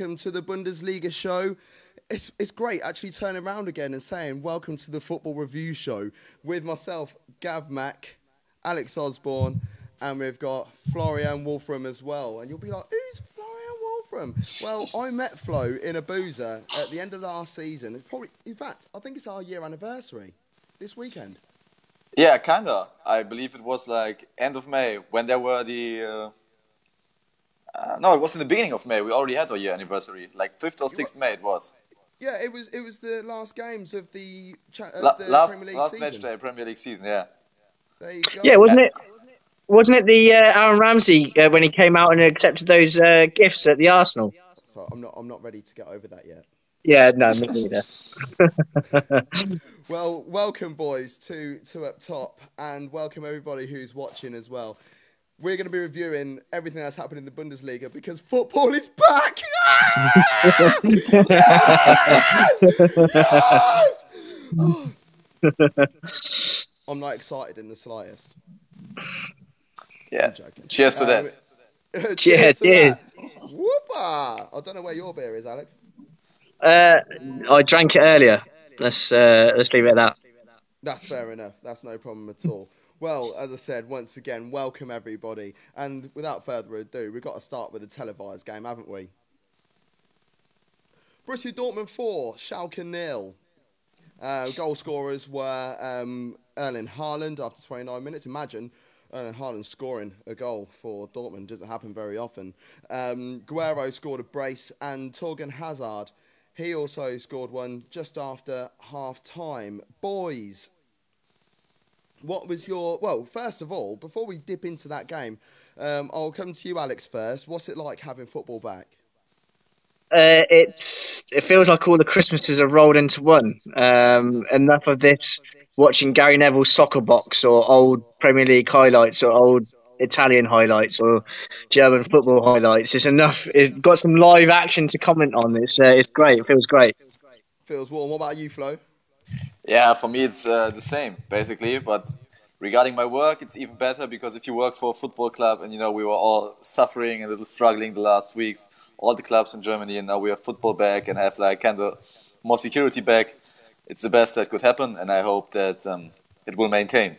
welcome to the Bundesliga show. It's, it's great actually turning around again and saying, Welcome to the Football Review Show with myself, Gav Mack, Alex Osborne, and we've got Florian Wolfram as well. And you'll be like, Who's Florian Wolfram? Well, I met Flo in a boozer at the end of last season. Probably, in fact, I think it's our year anniversary this weekend. Yeah, kinda. I believe it was like end of May when there were the. Uh, uh, no, it was in the beginning of May. We already had our year anniversary, like fifth or sixth May. It was. Yeah, it was. It was the last games of the, cha- of La- the last Premier League last season. match day Premier League season. Yeah. There you go. Yeah, wasn't it? Wasn't it the uh, Aaron Ramsey uh, when he came out and accepted those uh, gifts at the Arsenal? So I'm not. I'm not ready to get over that yet. Yeah, no, me neither. Well, welcome, boys, to to up top, and welcome everybody who's watching as well. We're going to be reviewing everything that's happened in the Bundesliga because football is back. Yes! Yes! Oh. I'm not excited in the slightest. Yeah. I'm. Cheers to Um, that. Cheers, to cheers. that. Whoopa! I don't know where your beer is, Alex. Uh, I drank it earlier. Let's uh, let's leave it at that. That's fair enough. That's no problem at all. Well, as I said, once again, welcome everybody. And without further ado, we've got to start with the televised game, haven't we? Borussia Dortmund 4, Schalke nil. Uh, goal scorers were um, Erling Haaland after 29 minutes. Imagine Erling Haaland scoring a goal for Dortmund. Doesn't happen very often. Um, Guerreiro scored a brace and Torgan Hazard, he also scored one just after half time. Boys, what was your. Well, first of all, before we dip into that game, um, I'll come to you, Alex, first. What's it like having football back? Uh, it's it feels like all the Christmases are rolled into one. Um, enough of this watching Gary Neville's soccer box or old Premier League highlights or old Italian highlights or German football highlights. It's enough. It's got some live action to comment on. It's uh, it's great. It feels great. Feels warm. What about you, Flo? Yeah, for me it's uh, the same basically. But regarding my work, it's even better because if you work for a football club and you know we were all suffering and a little struggling the last weeks, all the clubs in Germany, and now we have football back and have like kind of more security back. It's the best that could happen, and I hope that um, it will maintain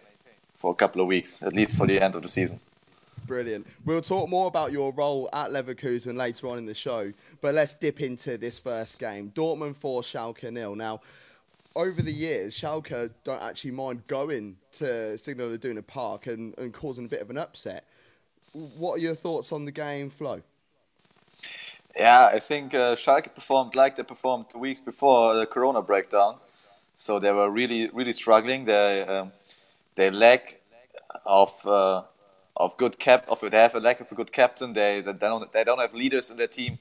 for a couple of weeks, at least for the end of the season. Brilliant. We'll talk more about your role at Leverkusen later on in the show, but let's dip into this first game. Dortmund 4, Schalke nil. Now, over the years, Schalke don't actually mind going to Signal Iduna Park and, and causing a bit of an upset. What are your thoughts on the game, Flo? Yeah, I think uh, Schalke performed like they performed two weeks before the Corona breakdown. So they were really, really struggling. They um, they lack of uh, of good cap of they have a lack of a good captain. They they don't they don't have leaders in their team,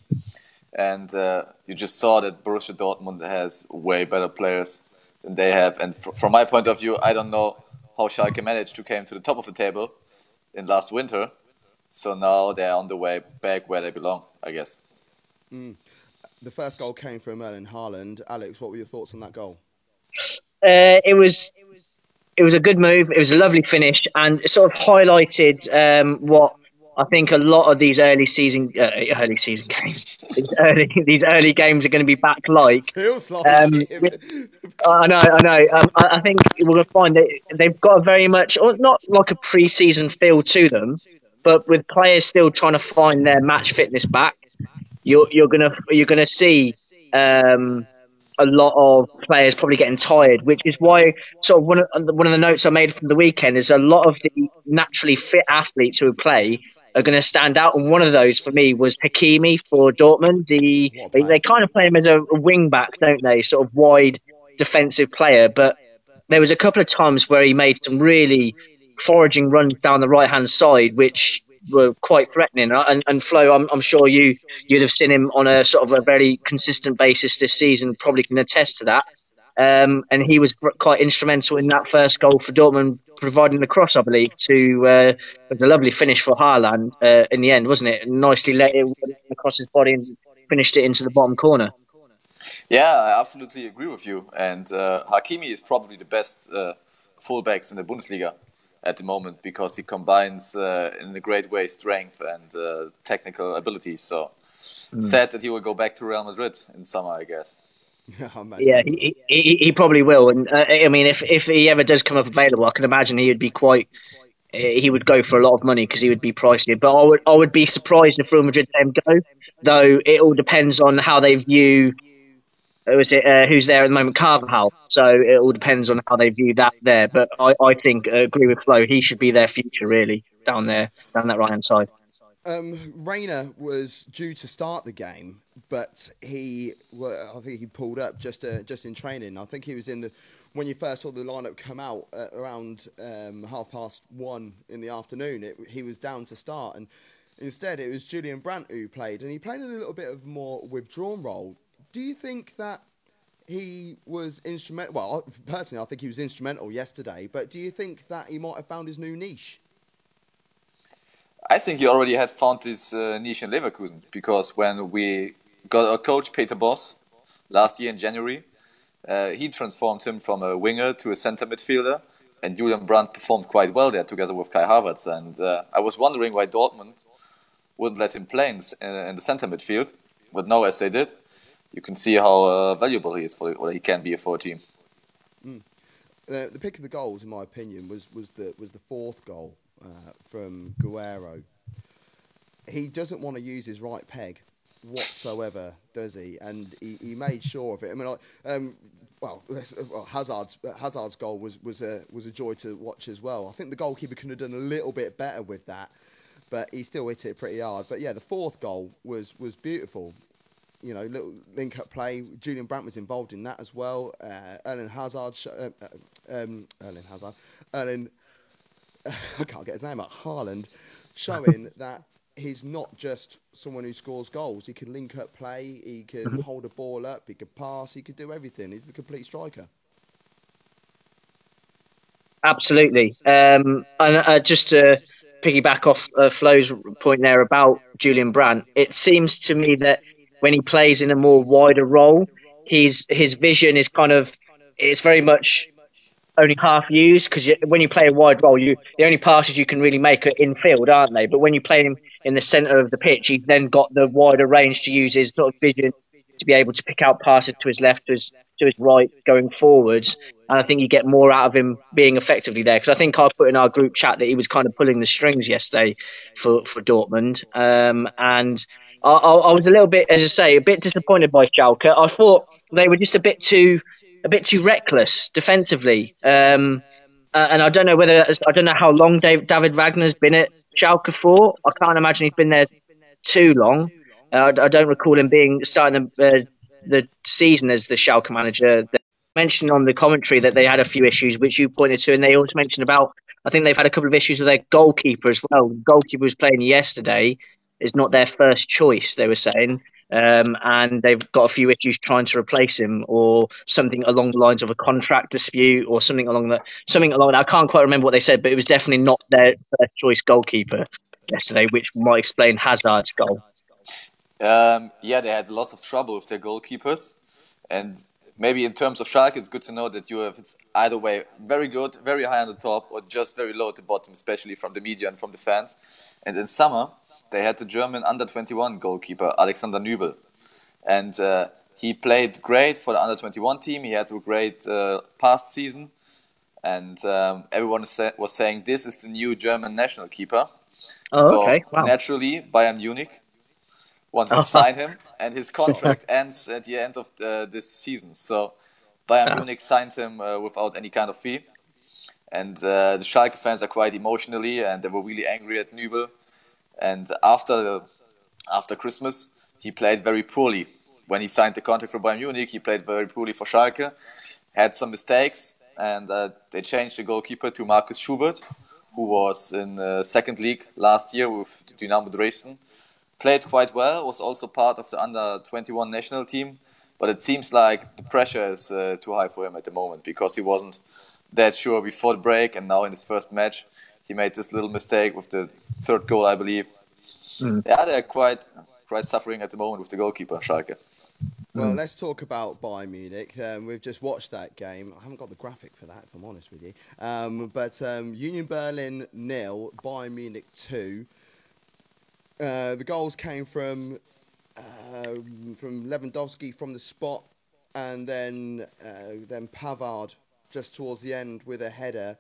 and uh, you just saw that Borussia Dortmund has way better players than they have. And fr- from my point of view, I don't know how Schalke managed to came to the top of the table in last winter. So now they're on the way back where they belong, I guess. The first goal came from Erling Haaland. Alex, what were your thoughts on that goal? Uh, it was it was a good move. It was a lovely finish, and it sort of highlighted um, what I think a lot of these early season uh, early season games, these early these early games are going to be back like. Feels like Um. I know, I know. Um, I, I think we're going to find that they've got a very much, or not like a pre-season feel to them, but with players still trying to find their match fitness back, you're you're gonna you're gonna see um, a lot of players probably getting tired, which is why sort of one of one of the notes I made from the weekend is a lot of the naturally fit athletes who play are going to stand out, and one of those for me was Hakimi for Dortmund. The they, they kind of play him as a, wing back, don't they? Sort of wide defensive player, but there was a couple of times where he made some really foraging runs down the right hand side, which were quite threatening. And, and Flo, I'm, I'm sure you you'd have seen him on a sort of a very consistent basis this season. Probably can attest to that. Um, and he was quite instrumental in that first goal for Dortmund, providing the cross, I believe, to uh, was a lovely finish for Haaland uh, in the end, wasn't it? Nicely let it across his body and finished it into the bottom corner. Yeah, I absolutely agree with you. And uh, Hakimi is probably the best uh, fullbacks in the Bundesliga at the moment because he combines uh, in a great way strength and uh, technical ability. So mm. said that he will go back to Real Madrid in summer, I guess. yeah, he, he, he probably will. And uh, I mean, if if he ever does come up available, I can imagine he would be quite. Uh, he would go for a lot of money because he would be pricey. But I would I would be surprised if Real Madrid let him go. Though it all depends on how they view. Was it uh, who's there at the moment? Carvajal. So it all depends on how they view that there. But I I think uh, agree with Flo. He should be their future really down there down that right hand side. Um, Reyna was due to start the game, but he, well, I think he pulled up just uh, just in training. I think he was in the when you first saw the lineup come out around um, half past one in the afternoon. It, he was down to start, and instead it was Julian Brandt who played, and he played in a little bit of more withdrawn role. Do you think that he was instrumental? Well, personally, I think he was instrumental yesterday. But do you think that he might have found his new niche? I think he already had found his uh, niche in Leverkusen because when we got our coach Peter Bosz last year in January, uh, he transformed him from a winger to a center midfielder, and Julian Brandt performed quite well there together with Kai Havertz. And uh, I was wondering why Dortmund wouldn't let him play in, in, the center midfield, but now as they did, you can see how uh, valuable he is for or he can be for a team. Mm. the pick of the goals, in my opinion, was was the was the fourth goal uh, from Guerreiro. He doesn't want to use his right peg whatsoever, does he? And he, he made sure of it. I mean, like, um, well, well, Hazard's Hazard's goal was was a was a joy to watch as well. I think the goalkeeper could have done a little bit better with that, but he still hit it pretty hard. But yeah, the fourth goal was was beautiful. You know, little link up play. Julian Brandt was involved in that as well. Uh, Erling Hazard, uh, uh, um, Erling Hazard, Erling I can't get his name out, Haaland, showing that he's not just someone who scores goals. He can link up play, he can mm-hmm. hold a ball up, he can pass, he can do everything. He's the complete striker. Absolutely. Um, and uh, just to piggyback off uh, Flo's point there about Julian Brandt, it seems to me that when he plays in a more wider role, his his vision is kind of it's very much only half used because when you play a wide role, you the only passes you can really make are in field, aren't they? But when you play him in the centre of the pitch, he's then got the wider range to use his sort of vision to be able to pick out passes to his left, to his to his right, going forwards. And I think you get more out of him being effectively there because I think I put in our group chat that he was kind of pulling the strings yesterday for for Dortmund. Um, and I, I, was a little bit, as I say, a bit disappointed by Schalke. I thought they were just a bit too a bit too reckless defensively. Um, uh, and I don't know whether I don't know how long Dave, David Wagner's been at Schalke for. I can't imagine he's been there too long. Uh, I, I, don't recall him being starting the, uh, the season as the Schalke manager. They mentioned on the commentary that they had a few issues, which you pointed to, and they also mentioned about. I think they've had a couple of issues with their goalkeeper as well. The goalkeeper was playing yesterday is not their first choice. They were saying, um, and they've got a few issues trying to replace him, or something along the lines of a contract dispute, or something along that. Something along that. I can't quite remember what they said, but it was definitely not their first choice goalkeeper yesterday, which might explain Hazard's goal. Um, yeah, they had lots of trouble with their goalkeepers, and maybe in terms of Schalke, it's good to know that you have it's either way very good, very high on the top, or just very low at the bottom, especially from the media and from the fans. And in summer, they had the German under 21 goalkeeper Alexander Nübel, and uh, he played great for the under 21 team. He had a great uh, past season, and um, everyone was saying this is the new German national keeper. Oh, so okay. wow. naturally, Bayern Munich wants to sign him, and his contract ends at the end of the, this season. So Bayern. Munich signed him uh, without any kind of fee. And uh, the Schalke fans are quite emotionally, and they were really angry at Nübel and after after Christmas, he played very poorly. When he signed the contract for Bayern Munich, he played very poorly for Schalke, had some mistakes, and uh, they changed the goalkeeper to Markus Schubert, who was in the second league last year with Dynamo Dresden. Played quite well, was also part of the under 21 national team, but it seems like the pressure is uh, too high for him at the moment because he wasn't that sure before the break, and now in his first match, he made this little mistake with the third goal, I believe. Mm. Yeah, they're quite quite suffering at the moment with the goalkeeper, Schalke. Well, mm. let's talk about Bayern Munich. Um, we've just watched that game. I haven't got the graphic for that, if I'm honest with you. Um, but um, Union Berlin nil, Bayern Munich two. Uh, the goals came from um, from Lewandowski from the spot, and then uh, then Pavard just towards the end with a header.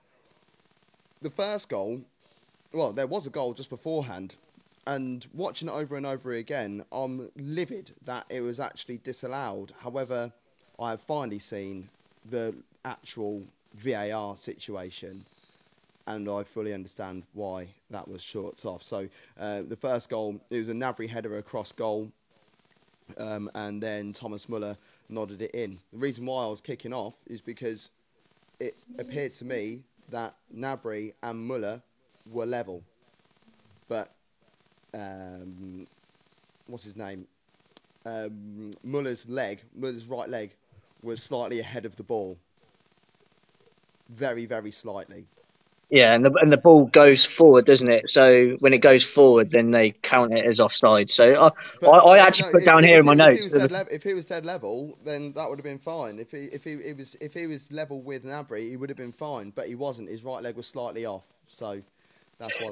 The first goal, well, there was a goal just beforehand, and watching it over and over again, I'm livid that it was actually disallowed. However, I have finally seen the actual VAR situation, and I fully understand why that was short off. So uh, the first goal, it was a Gnabry header across goal, um, and then Thomas Muller nodded it in. The reason why I was kicking off is because it appeared to me that Gnabry and Muller were level, but um, what's his name? Um, Muller's leg, Muller's right leg, was slightly ahead of the ball. Very, very slightly. Yeah, and the and the ball goes forward, doesn't it? So when it goes forward, then they count it as offside. So I, I, I actually no, put if, down if, here if, in my notes. He le- if he was dead level, then that would have been fine. If he if he, it was if he was level with Gnabry, he would have been fine. But he wasn't. His right leg was slightly off. So.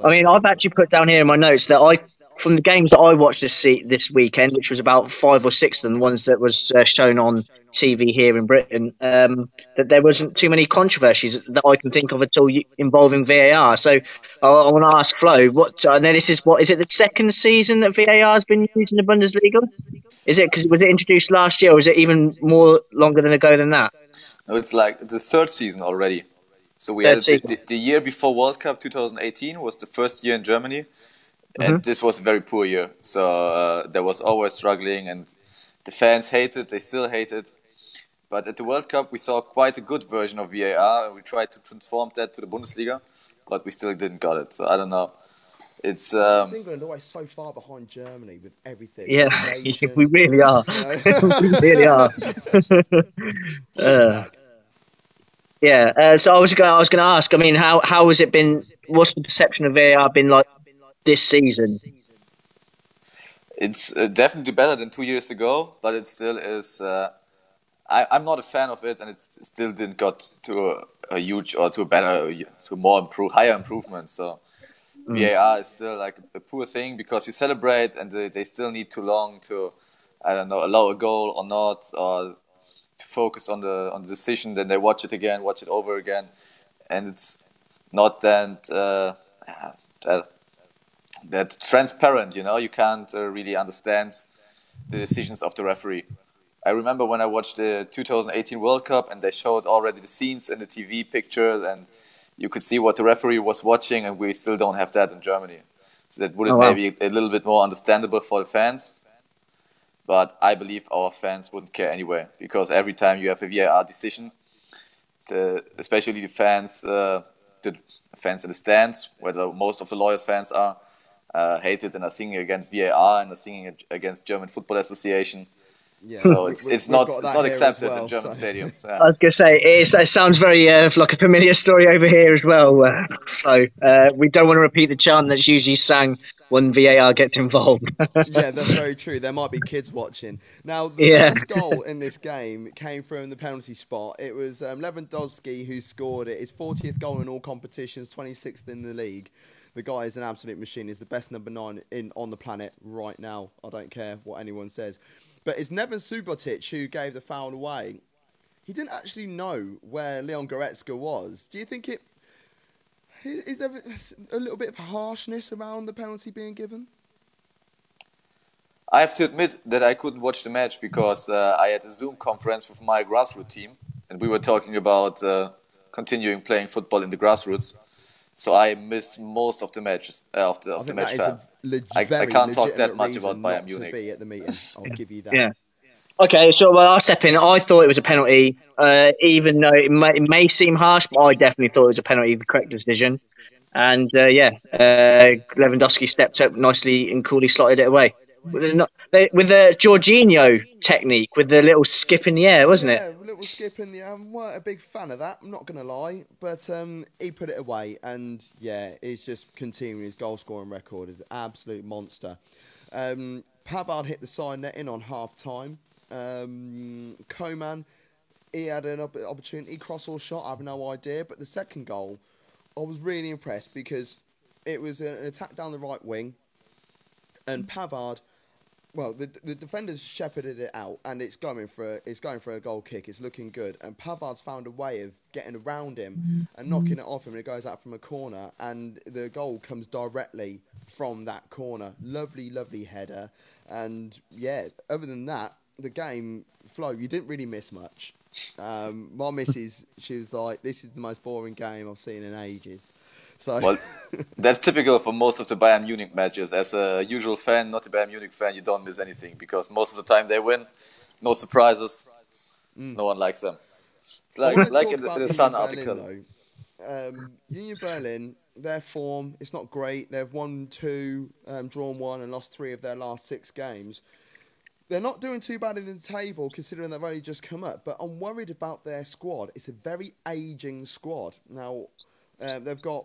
I mean, I've actually put down here in my notes that I, from the games that I watched this se- this weekend, which was about five or six of them, the ones that was uh, shown on TV here in Britain, um, that there wasn't too many controversies that I can think of at all involving VAR. So I, I want to ask Flo, what? I know this is what is it the second season that VAR has been used in the Bundesliga? Is it because was it introduced last year, or is it even more longer than ago than that? No, it's like the third season already. So we had the, the, the, year before World Cup 2018 was the first year in Germany, and mm-hmm. this was a very poor year. So uh, there was always struggling, and the fans hated. It, they still hated. It. But at the World Cup, we saw quite a good version of VAR, and we tried to transform that to the Bundesliga, but we still didn't got it. So I don't know. It's um, England always so far behind Germany with everything. Yeah, we really are. we really are. uh, yeah, uh, so I was going. I was going to ask. I mean, how how has it been? What's the perception of VAR been like this season? It's uh, definitely better than two years ago, but it still is. Uh, I, I'm not a fan of it, and it still didn't got to a, a huge or to a better, to more improve, higher improvement. So mm. VAR is still like a poor thing because you celebrate, and they, they still need too long to, I don't know, allow a goal or not, or to focus on the on the decision. Then they watch it again, watch it over again, and it's not that uh, that, that transparent. You know, you can't uh, really understand the decisions of the referee. I remember when I watched the 2018 World Cup and they showed already the scenes in the TV pictures and you could see what the referee was watching, and we still don't have that in Germany. So that would oh, wow. maybe a little bit more understandable for the fans but I believe our fans wouldn't care anyway because every time you have a VAR decision, the, especially the fans, uh, the fans in the stands, where the, most of the loyal fans are, uh, hate it and are singing against VAR and are singing against German Football Association. Yeah. So it's we, it's not it's not accepted well, in German so. stadiums. Yeah. I was going to say it, it sounds very uh, like a familiar story over here as well. Uh, so uh, we don't want to repeat the chant that's usually sang when VAR gets involved. yeah, that's very true. There might be kids watching. Now, the yeah. first goal in this game came from the penalty spot. It was um, Lewandowski who scored it. His 40th goal in all competitions, 26th in the league. The guy is an absolute machine. He's the best number nine in on the planet right now. I don't care what anyone says. But it's Neven Subotic who gave the foul away. He didn't actually know where Leon Goretzka was. Do you think it is there a little bit of harshness around the penalty being given? I have to admit that I couldn't watch the match because uh, I had a Zoom conference with my grassroots team, and we were talking about uh, continuing playing football in the grassroots. So I missed most of the matches uh, of the, of the match time. Leg- I, I, can't talk that much about Bayern Munich. To be at the meeting, I'll give you that. yeah. Okay, so well, I'll step in. I thought it was a penalty, uh, even though it may, it may, seem harsh, but I definitely thought it was a penalty, the correct decision. And uh, yeah, uh, Lewandowski stepped up nicely and coolly slotted it away with the, with the Jorginho technique, with the little skip in the air, wasn't yeah, it? Yeah, little skip in the air. I weren't a big fan of that. I'm not going to lie, but um, he put it away, and yeah, he's just continuing his goal scoring record. Is an absolute monster. Um, Pavard hit the side net in on half time. Um, Coman, he had an opportunity, cross or shot, I have no idea. But the second goal, I was really impressed because it was an attack down the right wing, and Pavard well, the the defenders shepherded it out, and it's going for a, it's going for a goal kick. It's looking good, and Pavard's found a way of getting around him and knocking it off him. And it goes out from a corner, and the goal comes directly from that corner. Lovely, lovely header, and yeah. Other than that, the game Flo. You didn't really miss much. Um, my missus, she was like, "This is the most boring game I've seen in ages." So Well, that's typical for most of the Bayern Munich matches. As a usual fan, not a Bayern Munich fan, you don't miss anything because most of the time they win. No surprises. No one likes them. It's like like in the, in the Sun Berlin, article. Um, Union Berlin, their form, it's not great. They've won two, um, drawn one, and lost three of their last six games. They're not doing too bad in the table considering they've only just come up, but I'm worried about their squad. It's a very aging squad. Now, uh, they've got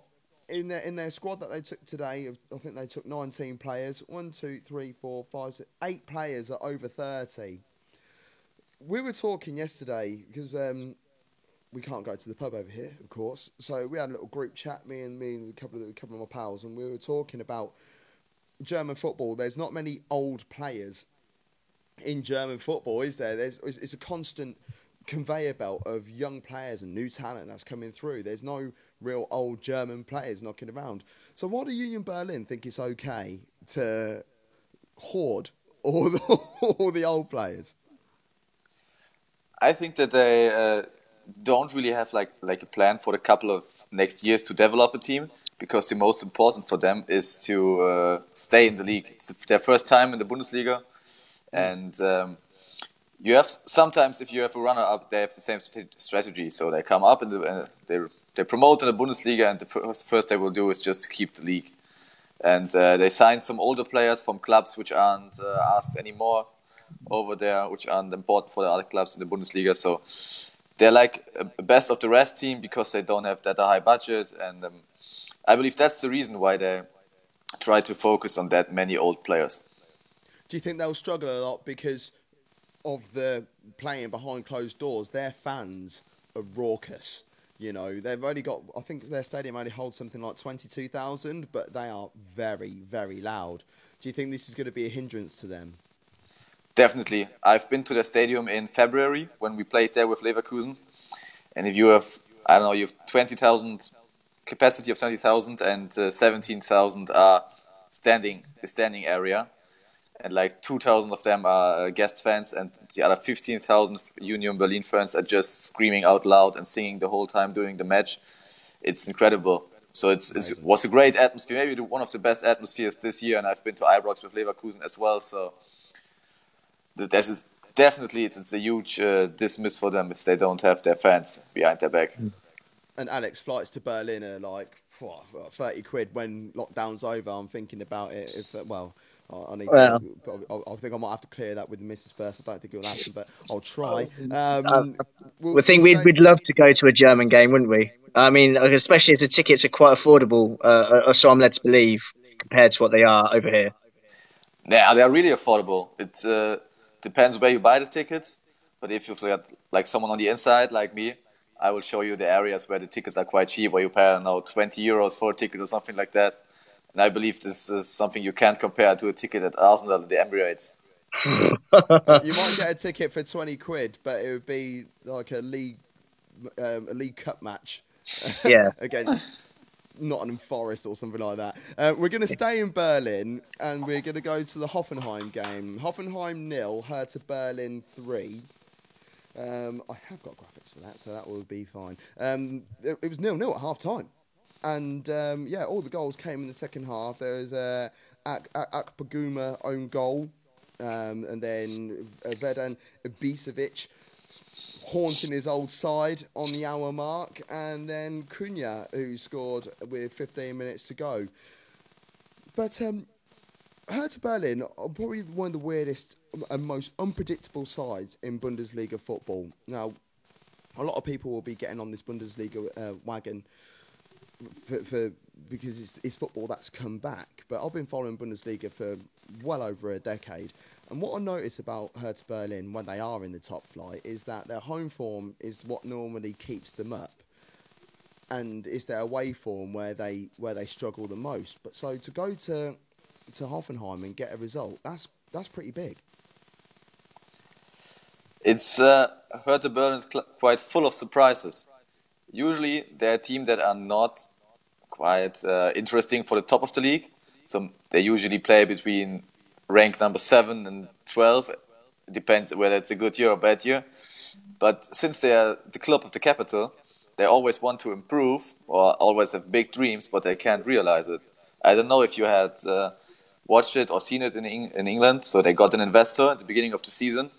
in their in their squad that they took today. I think they took 19 players. One, two, three, four, five, six, eight players are over 30 we were talking yesterday because um, we can't go to the pub over here, of course. So we had a little group chat, me and me and a couple of a couple of my pals, and we were talking about German football. There's not many old players in German football, is there? There's it's it's a constant conveyor belt of young players and new talent that's coming through. There's no real old German players knocking around. So why do Union Berlin think it's okay to hoard all the all the old players? I think that they uh, don't really have like like a plan for the couple of next years to develop a team because the most important for them is to uh, stay in the league. It's their first time in the Bundesliga, and um, you have sometimes if you have a runner up, they have the same strategy. So they come up and uh, they they promote in the Bundesliga, and the first first they will do is just to keep the league. And uh, they sign some older players from clubs which aren't uh, asked anymore over there, which aren't important for the other clubs in the Bundesliga. So they're like a best of the rest team because they don't have that high budget, and um, I believe that's the reason why they try to focus on that many old players. Do you think they'll struggle a lot because of the playing behind closed doors? Their fans are raucous. You know, they've only got, I think their stadium only holds something like 22,000, but they are very, very loud. Do you think this is going to be a hindrance to them? Definitely. I've been to the stadium in February when we played there with Leverkusen. And if you have, I don't know, you have 20,000 capacity of 20,000 and uh, 17,000 are standing, the standing area. And like 2,000 of them are uh, guest fans and the other 15,000 Union Berlin fans are just screaming out loud and singing the whole time during the match. It's incredible. So it's, it's, it was a great atmosphere, maybe one of the best atmospheres this year. And I've been to Ibrox with Leverkusen as well. So this is definitely it's, it's a huge uh, dismiss for them if they don't have their fans behind their back. And Alex, flights to Berlin are like 30 quid when lockdown's over. I'm thinking about it. If uh, Well, I, I need Well. to. I, I think I might have to clear that with the missus first. I don't think it will happen, but I'll try. Uh, Um, we'll- We think we'll we'd, we'd love to go to a German game, wouldn't we? I mean, especially if the tickets are quite affordable, uh, or so I'm led to believe, compared to what they are over here. Yeah, they're really affordable. It uh, depends where you buy the tickets, but if you've got like someone on the inside like me, I will show you the areas where the tickets are quite cheap, where you pay I don't know 20 euros for a ticket or something like that. And I believe this is something you can't compare to a ticket at Arsenal or the Emirates. you might get a ticket for 20 quid, but it would be like a league, um, a league cup match. Yeah. against Nottingham Forest or something like that. Uh, we're going to stay in Berlin and we're going to go to the Hoffenheim game. Hoffenheim nil, Hertha Berlin three. Um, I have got graphics for that, so that will be fine. Um, it, it was nil nil at half time, and um, yeah, all the goals came in the second half. There was a Ak- Ak- Akpoguma own goal, um, and then uh, Vedad Ibisevic haunting his old side on the hour mark, and then Cunha, who scored with 15 minutes to go. But um, Hertha Berlin are probably one of the weirdest and most unpredictable sides in Bundesliga football. Now, a lot of people will be getting on this Bundesliga uh, wagon for, for because it's, it's football that's come back. But I've been following Bundesliga for well over a decade, and what I notice about Hertha Berlin when they are in the top flight is that their home form is what normally keeps them up, and it's their away form where they where they struggle the most. But so to go to to Hoffenheim and get a result, that's that's pretty big. It's uh, Hertha Berlin is cl- quite full of surprises. Usually, they're a team that are not quite uh, interesting for the top of the league. So they usually play between rank number seven and twelve. It depends whether it's a good year or bad year. But since they are the club of the capital, they always want to improve or always have big dreams, but they can't realize it. I don't know if you had uh, watched it or seen it in Eng- in England. So they got an investor at the beginning of the season,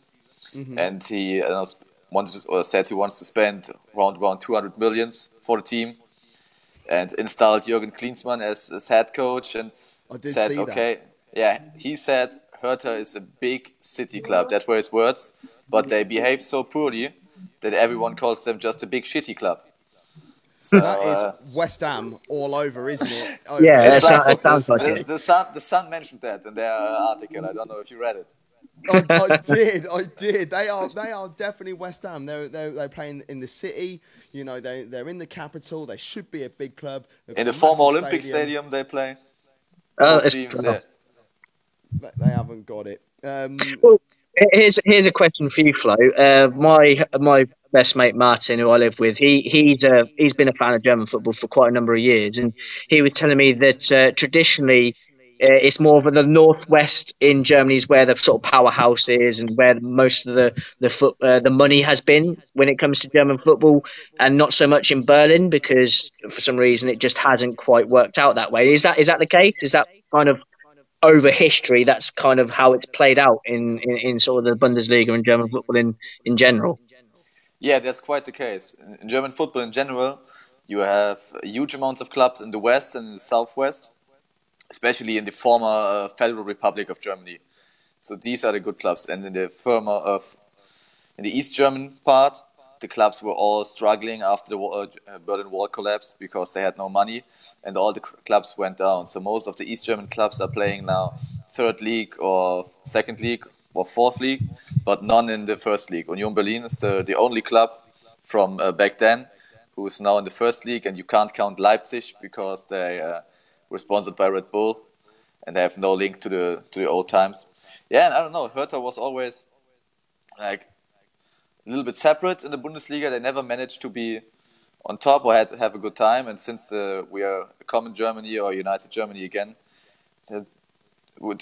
Mm-hmm. and he uh, wanted to, or said he wants to spend around around 200 millions for the team, and installed Jürgen Klinsmann as, as head coach, and said, see that. okay, yeah, he said Hertha is a big city club. That were his words, but they behave so poorly that everyone calls them just a big shitty club. So, That is uh, West Ham all over, isn't it? Over Yeah, there. it's that that sounds like the, it. the Sun, the Sun mentioned that in their article. I don't know if you read it. I, I did, I did. They are, they are definitely West Ham. They're, they're, they're playing in the city. You know, they, they're in the capital. They should be a big club. They've In the former Olympic stadium, they play. Oh, it's- teams there. They they haven't got it. Um, Well, here's here's a question for you, Flo. Uh, my my best mate Martin, who I live with, he he's uh, he's been a fan of German football for quite a number of years, and he was telling me that uh, traditionally. Uh, it's more of the northwest in Germany is where the sort of powerhouse is and where most of the the foot uh, the money has been when it comes to German football, and not so much in Berlin because for some reason it just hasn't quite worked out that way. Is that is that the case? Is that kind of over history, that's kind of how it's played out in, in, in sort of the Bundesliga and German football in, in general. Yeah, that's quite the case. In German football in general, you have huge amounts of clubs in the west and in the southwest, especially in the former uh, Federal Republic of Germany. So these are the good clubs, and in the former of in the East German part, the clubs were all struggling after the wa- uh, Berlin Wall collapsed because they had no money, and all the clubs went down. So most of the East German clubs are playing now third league or second league or fourth league, but none in the first league. Union Berlin is the, the only club from uh, back then who is now in the first league, and you can't count Leipzig because they uh, were sponsored by Red Bull and they have no link to the to the old times. Yeah, and I don't know. Hertha was always like a little bit separate in the Bundesliga. They never managed to be on top or had have a good time. And since the we are a common Germany or United Germany again, they-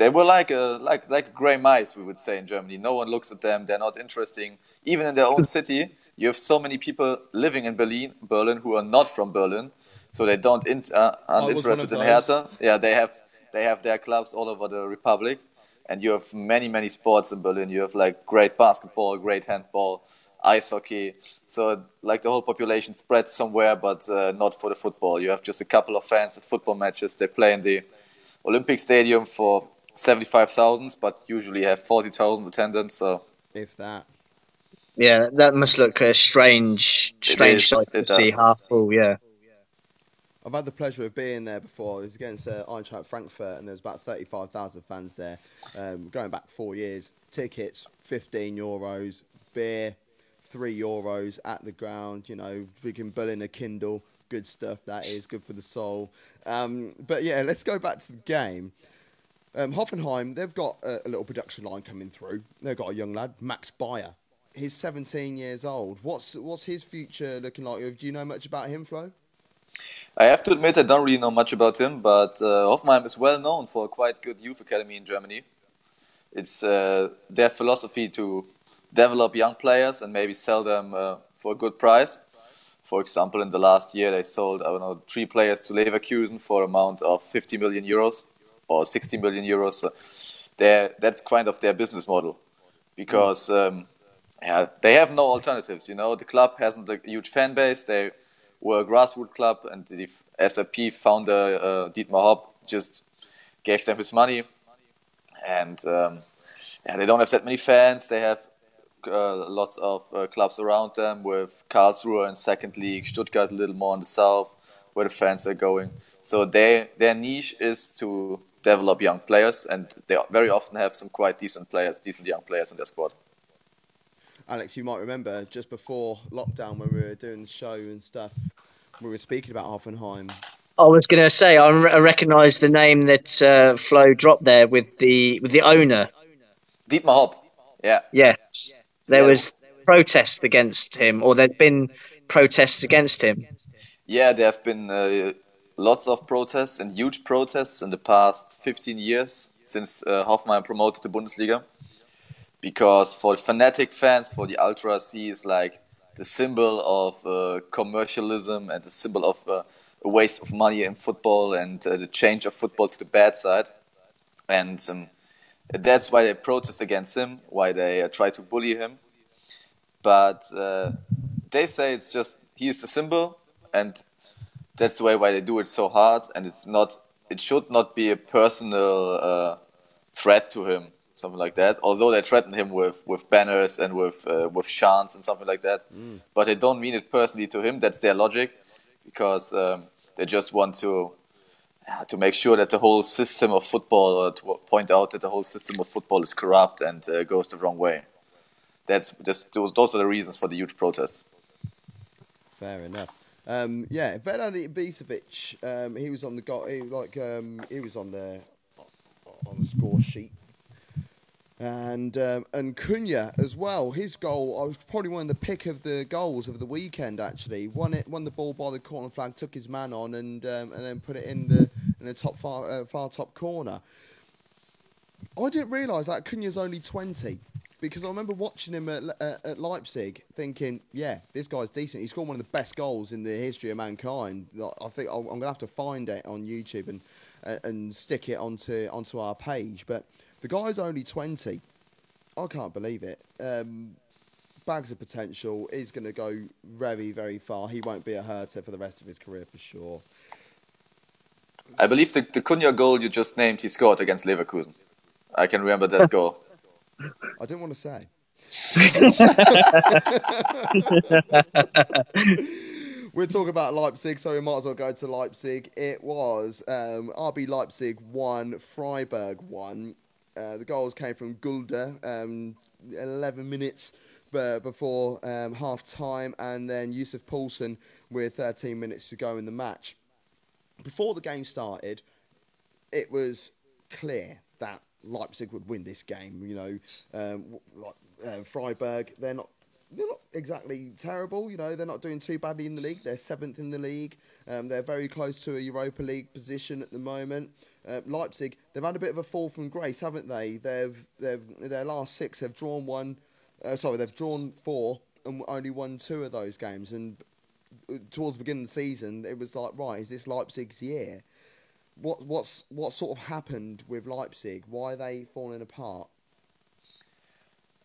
they were like a like like grey mice, we would say in Germany. No one looks at them. They're not interesting. Even in their own city, you have so many people living in Berlin, Berlin, who are not from Berlin, so they don't in, uh, aren't I was one of interested in. Hertha. Yeah, they have they have their clubs all over the republic, and you have many many sports in Berlin. You have like great basketball, great handball, ice hockey. So like the whole population spreads somewhere, but uh, not for the football. You have just a couple of fans at football matches. They play in the Olympic Stadium for seventy five thousand, but usually have forty thousand attendance. So if that. Yeah, that must look a strange, strange sight to see half full. Yeah, I've had the pleasure of being there before. It was against uh, Eintracht Frankfurt, and there was about 35,000 fans there. Um, going back four years, tickets 15 euros, beer 3 euros at the ground. You know, we can bull in a Kindle. Good stuff, that is. Good for the soul. Um, but yeah, let's go back to the game. Um, Hoffenheim, they've got a, a little production line coming through. They've got a young lad, Max Beier. He's 17 years old. What's what's his future looking like? Do you know much about him, Flo? I have to admit I don't really know much about him, but uh, Hoffenheim is well known for a quite good youth academy in Germany. It's uh, their philosophy to develop young players and maybe sell them uh, for a good price. For example, in the last year they sold I don't know three players to Leverkusen for amount of 50 million euros or 60 million euros. So that's kind of their business model because um, yeah, they have no alternatives. You know, the club hasn't a huge fan base. They were a grassroots club, and the SAP founder uh, Dietmar Hopp just gave them his money, and um, yeah, they don't have that many fans. They have uh, lots of uh, clubs around them, with Karlsruhe in second league, Stuttgart a little more in the south, where the fans are going. So they, their niche is to develop young players, and they very often have some quite decent players, decent young players in their squad. Alex, you might remember just before lockdown when we were doing the show and stuff, we were speaking about Hoffenheim. I was going to say I, re- I recognise the name that uh, Flo dropped there with the with the owner Deep Hopp. Yeah. Yes. There Yeah. was protests against him, or there'd been protests against him. Yeah, there have been uh, lots of protests and huge protests in the past 15 years since uh, Hoffenheim promoted to Bundesliga. Because for fanatic fans, for the ultras, he is like the symbol of uh, commercialism and the symbol of uh, a waste of money in football and uh, the change of football to the bad side. And um, that's why they protest against him, why they uh, try to bully him. But uh, they say it's just he is the symbol, and that's the way why they do it so hard. And it's not, it should not be a personal uh, threat to him, something like that. Although they threaten him with, with banners and with uh, with chants and something like that, but they don't mean it personally to him. That's their logic, because um, they just want to yeah, to make sure that the whole system of football, or to point out that the whole system of football is corrupt and uh, goes the wrong way. That's just those, those are the reasons for the huge protests. Fair enough. Um, yeah, Vedad Ibisevic, um, he was on the go- he, like um, he was on the on the score sheet, and um, and Cunha as well. His goal, I was probably one of the pick of the goals of the weekend. Actually, won it, won the ball by the corner flag, took his man on, and um, and then put it in the in the top far uh, far top corner. I didn't realise that Cunha's only twenty because I remember watching him at, uh, at Leipzig, thinking, "Yeah, this guy's decent. He scored one of the best goals in the history of mankind." I think I'm gonna have to find it on YouTube and uh, and stick it onto onto our page. But the guy's only twenty. I can't believe it. Um, bags of potential. He's going to go very, very far. He won't be a Hertha for the rest of his career for sure. I believe the, the Cunha goal you just named, he scored against Leverkusen. I can remember that goal. I didn't want to say. We're talking about Leipzig, so we might as well go to Leipzig. It was um, RB Leipzig 1, Freiburg 1. Uh, the goals came from Gulde, um, 11 minutes uh, before um, half time, and then Yusuf Poulsen with 13 minutes to go in the match. Before the game started, it was clear that Leipzig would win this game. You know, um, uh, Freiburg, they're not they're not exactly terrible. You know, they're not doing too badly in the league. They're seventh in the league. Um, they're very close to a Europa League position at the moment. Uh, Leipzig, they've had a bit of a fall from grace, haven't they? They've, they've their last six, they've drawn one. Uh, sorry, they've drawn four and only won two of those games. And uh, towards the beginning of the season, it was like, right, is this Leipzig's year? What what's what sort of happened with Leipzig? Why are they falling apart?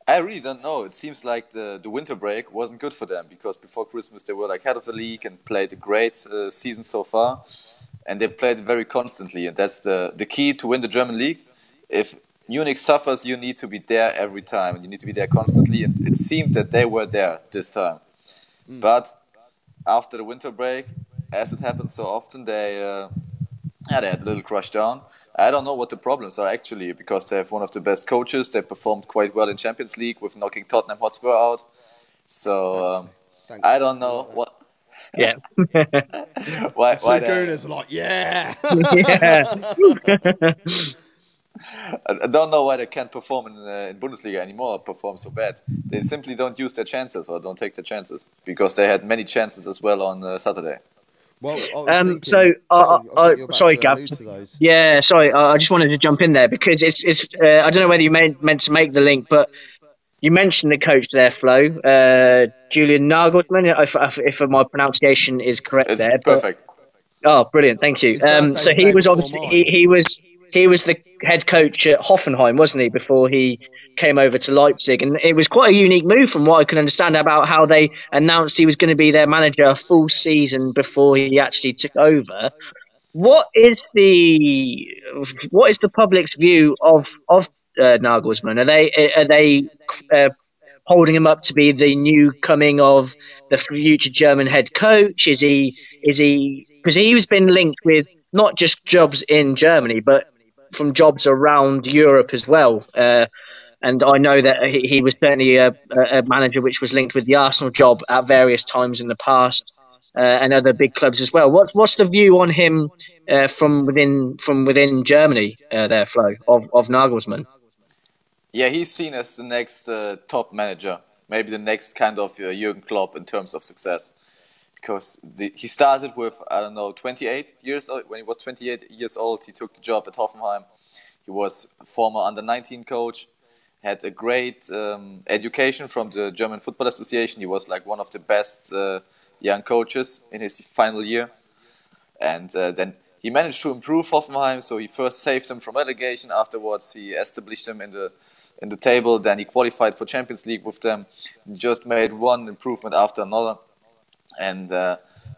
I really don't know. It seems like the, the winter break wasn't good for them because before Christmas they were like head of the league and played a great uh, season so far, and they played very constantly, and that's the the key to win the German league. If Munich suffers, you need to be there every time, and you need to be there constantly. And it seemed that they were there this time, but after the winter break, as it happens so often, they uh, yeah they had a little crush down. I don't know what the problems are actually because they have one of the best coaches. They performed quite well in Champions League with knocking Tottenham Hotspur out. So um, I don't know what Yeah. why Two why they, gooners are like, yeah. yeah. I I don't know why they can't perform in, uh, in Bundesliga anymore. or Perform so bad. They simply don't use their chances or don't take their chances because they had many chances as well on uh, Saturday. well, I Um, thinking- so, uh, I uh, think you're about sorry, to Gav. allude to those. Yeah, sorry, I I just wanted to jump in there because it's it's. Uh, I don't know whether you meant meant to make the link, but you mentioned the coach there, Flo, uh, Julian Nagelsmann. If, if, if my pronunciation is correct It's there, but- perfect. Oh, brilliant! Thank you. Um, so he was obviously he, he was he was the head coach at Hoffenheim, wasn't he, before he came over to Leipzig? And it was quite a unique move, from what I can understand, about how they announced he was going to be their manager a full season before he actually took over. What is the what is the public's view of of uh, Nagelsmann? Are they are they uh, holding him up to be the new coming of the future German head coach? Is he is he because he's been linked with not just jobs in Germany, but from jobs around Europe as well. Uh, and I know that he, was certainly a, a manager which was linked with the Arsenal job at various times in the past. Uh, and other big clubs as well. What, what's the view on him uh, from within from within Germany? Uh, there, Flo of of Nagelsmann. Yeah, he's seen as the next uh, top manager, maybe the next kind of uh, Jurgen Klopp in terms of success, because the, he started with I don't know 28 years old. When he was 28 years old, he took the job at Hoffenheim. He was former under 19 coach, had a great um, education from the German Football Association. He was like one of the best uh, young coaches in his final year, and uh, then he managed to improve Hoffenheim. So he first saved them from relegation. Afterwards, he established them in the in the table. Then he qualified for Champions League with them. Just made one improvement after another, and uh,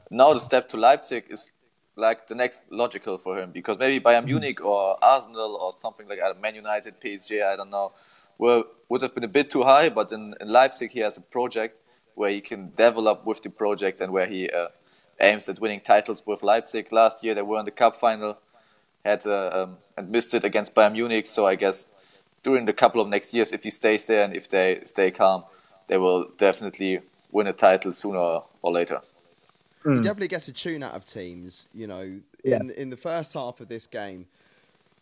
now the step to Leipzig is like the next logical for him because maybe Bayern Munich or Arsenal or something like that, Man United, PSG, I don't know, were, would have been a bit too high. But in, in Leipzig, he has a project where he can develop with the project and where he uh, aims at winning titles with Leipzig. Last year, they were in the cup final, had uh, um, and missed it against Bayern Munich. So I guess during the couple of next years, if he stays there and if they stay calm, they will definitely win a title sooner or later. Hmm. He definitely gets a tune out of teams. You know, Yeah. in in the first half of this game,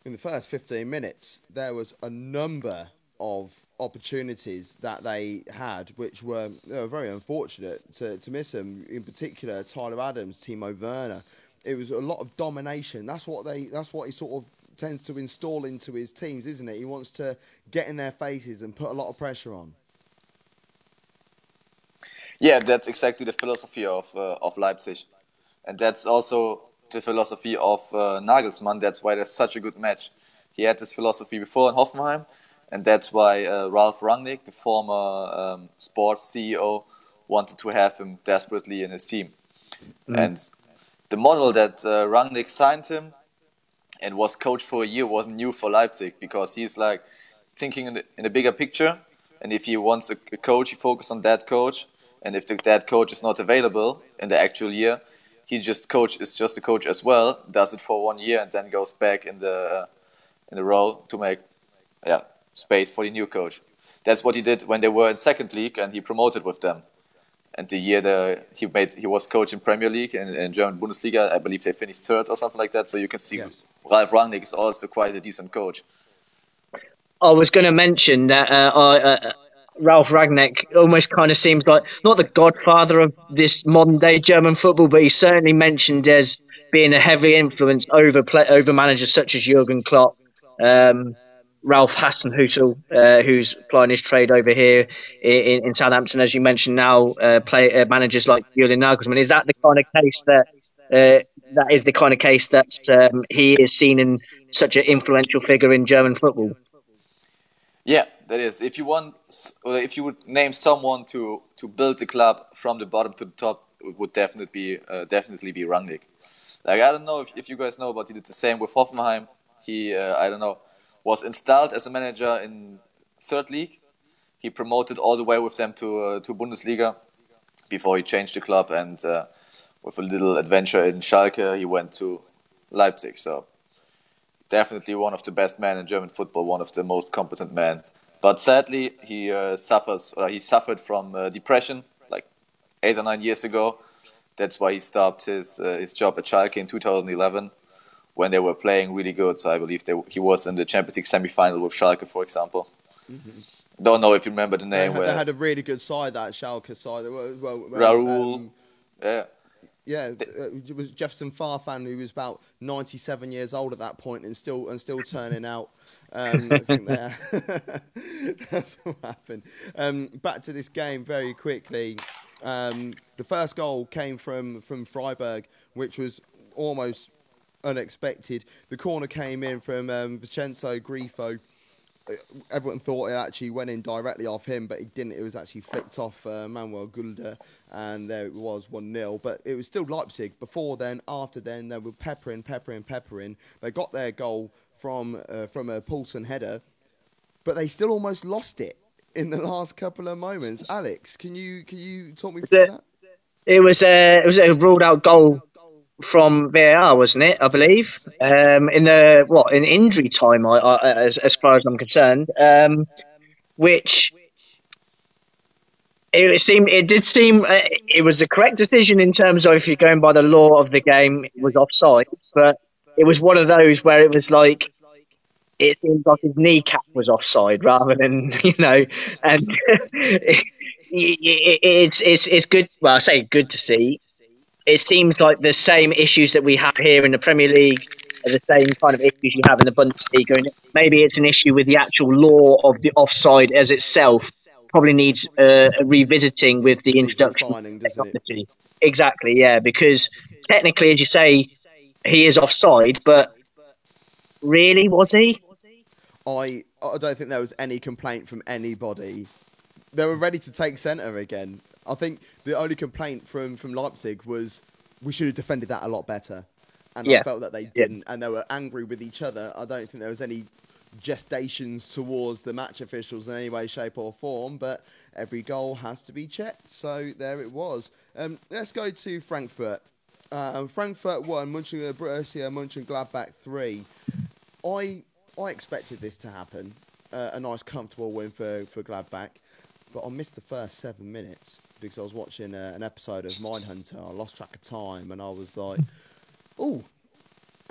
in the first 15 minutes, there was a number of opportunities that they had, which were you know, very unfortunate to, to miss them. In particular, Tyler Adams, Timo Werner. It was a lot of domination. That's what they. That's what he sort of tends to install into his teams, isn't it? He wants to get in their faces and put a lot of pressure on. Yeah, that's exactly the philosophy of uh, of Leipzig, and that's also the philosophy of uh, Nagelsmann. That's why there's such a good match. He had this philosophy before in Hoffenheim, and that's why uh, Ralf Rangnick, the former um, sports CEO, wanted to have him desperately in his team. And the model that uh, Rangnick signed him and was coach for a year wasn't new for Leipzig because he's like thinking in, the, in a bigger picture. And if he wants a, a coach, he focuses on that coach. And if the, that coach is not available in the actual year, he just coach is just a coach as well. Does it for one year and then goes back in the uh, in the role to make yeah space for the new coach. That's what he did when they were in second league and he promoted with them. And the year the, he made he was coach in Premier League and in German Bundesliga, I believe they finished third or something like that. So you can see Yes. Ralf Rangnick is also quite a decent coach. I was going to mention that uh, I, uh, Ralf Rangnick almost kind of seems like not the godfather of this modern day German football, but he's certainly mentioned as being a heavy influence over play, over managers such as Jurgen Klopp, um, Ralph Hasenhüttl, uh, who's plying his trade over here in, in Southampton, as you mentioned now, uh, play uh, managers like Julian Nagelsmann. Is that the kind of case that uh, that is the kind of case that um, he is seen in such an influential figure in German football? Yeah, that is. If you want, if you would name someone to to build the club from the bottom to the top, it would definitely be uh, definitely be Rangnick. Like I don't know if, if you guys know, but he did the same with Hoffenheim. He uh, I don't know was installed as a manager in third league. He promoted all the way with them to uh, to Bundesliga before he changed the club and uh, with a little adventure in Schalke, he went to Leipzig. So definitely one of the best men in German football, one of the most competent men. But sadly, he uh, suffers. Or he suffered from uh, depression like eight or nine years ago. That's why he stopped his uh, his job at Schalke in 2011 when they were playing really good. So I believe they, he was in the Champions League semi-final with Schalke, for example. Don't know if you remember the They name. had, they had a really good side, that Schalke side. Well, well, Raoul. um, yeah, Yeah, uh, it was Jefferson Farfan who was about 97 years old at that point and still and still turning out. Um, I think that that's what happened. Um, back to this game very quickly. Um, the first goal came from from Freiburg, which was almost unexpected. The corner came in from um, Vincenzo Grifo everyone thought it actually went in directly off him, but it didn't. It was actually flicked off uh, Manuel Gulde, and there it was 1 0. But it was still Leipzig. Before then, after then, they were peppering, peppering, peppering. They got their goal from uh, from a Poulsen header, but they still almost lost it in the last couple of moments. Alex, can you can you talk me through that? It was a it was a ruled out goal from VAR, wasn't it? I believe um, in the what in injury time, I, I, as as far as I'm concerned, um, which it seemed it did seem uh, it was the correct decision in terms of if you're going by the law of the game, it was offside, but it was one of those where it was like it seems like his kneecap was offside rather than you know, and it, it's it's it's good. Well, I say good to see. It seems like the same issues that we have here in the Premier League are the same kind of issues you have in the Bundesliga, and maybe it's an issue with the actual law of the offside as itself. Probably needs uh, revisiting with the introduction of technology. Exactly, yeah, because technically, as you say, he is offside, but really, was he? I I don't think there was any complaint from anybody. They were ready to take centre again. I think the only complaint from from Leipzig was we should have defended that a lot better, and yeah. I felt that they didn't, yeah. and they were angry with each other. I don't think there was any gestations towards the match officials in any way, shape, or form, but every goal has to be checked. So there it was. Um, let's go to Frankfurt. Uh, Frankfurt won, Munchen, Borussia Mönchengladbach three. I I expected this to happen. Uh, a nice, comfortable win for, for Gladbach. But I missed the first seven minutes because I was watching uh, an episode of Mindhunter. I lost track of time and I was like, oh,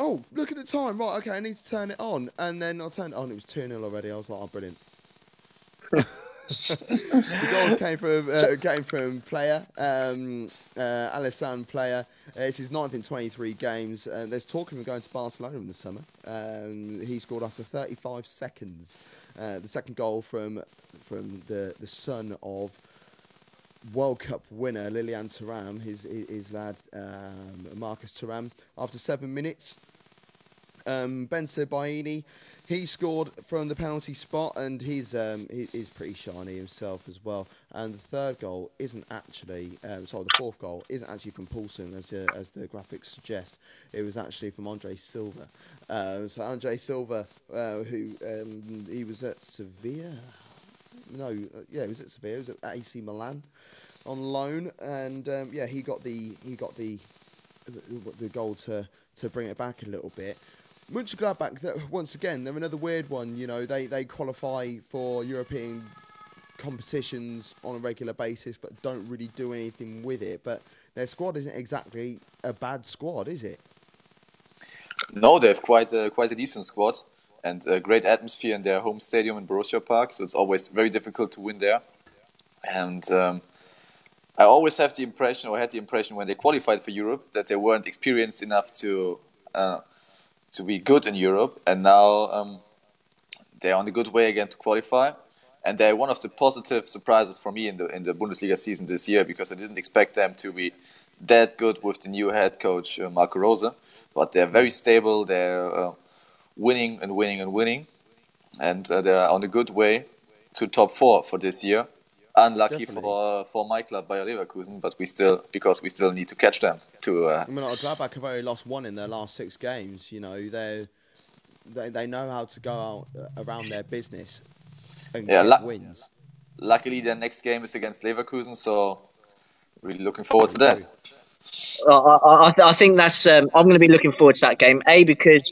oh, look at the time. Right, okay, I need to turn it on. And then I turned it on. It was 2 0 already. I was like, oh, brilliant. the goals came from uh, came from player um, uh, Alassane Pléa. Uh, it's his ninth in 23 games. Uh, there's talk of him going to Barcelona in the summer. Um, he scored after 35 seconds. Uh, the second goal from from the the son of World Cup winner Lilian Thuram, his his lad um, Marcus Thuram. After seven minutes, um, Bensebaini he scored from the penalty spot, and he's um, he, he's pretty shiny himself as well. And the third goal isn't actually, um, sorry, the fourth goal isn't actually from Poulsen, as uh, as the graphics suggest. It was actually from Andre Silva. Uh, so Andre Silva, uh, who um, he was at Sevilla. No, uh, yeah, was at Sevilla. Was at AC Milan on loan, and um, yeah, he got the he got the, the goal to to bring it back a little bit. Mönchengladbach, once again, they're another weird one. You know, they, they qualify for European competitions on a regular basis, but don't really do anything with it. But their squad isn't exactly a bad squad, is it? No, they have quite a, quite a decent squad and a great atmosphere in their home stadium in Borussia Park. So it's always very difficult to win there. And um, I always have the impression, or had the impression when they qualified for Europe, that they weren't experienced enough to. Uh, to be good in Europe, and now um, they're on a good way again to qualify. And they're one of the positive surprises for me in the in the Bundesliga season this year because I didn't expect them to be that good with the new head coach uh, Marco Rose, But they're very stable. They're uh, winning and winning and winning, and uh, they're on a good way to top four for this year. Unlucky Definitely. for for my club Bayer Leverkusen, but we still because we still need to catch them. To uh, I mean, like Gladbach have only lost one in their last six games. You know, they they they know how to go out uh, around their business and yeah, get wins. Luckily, their next game is against Leverkusen, so really looking forward to that. I, I, I think that's. Um, I'm going to be looking forward to that game. A because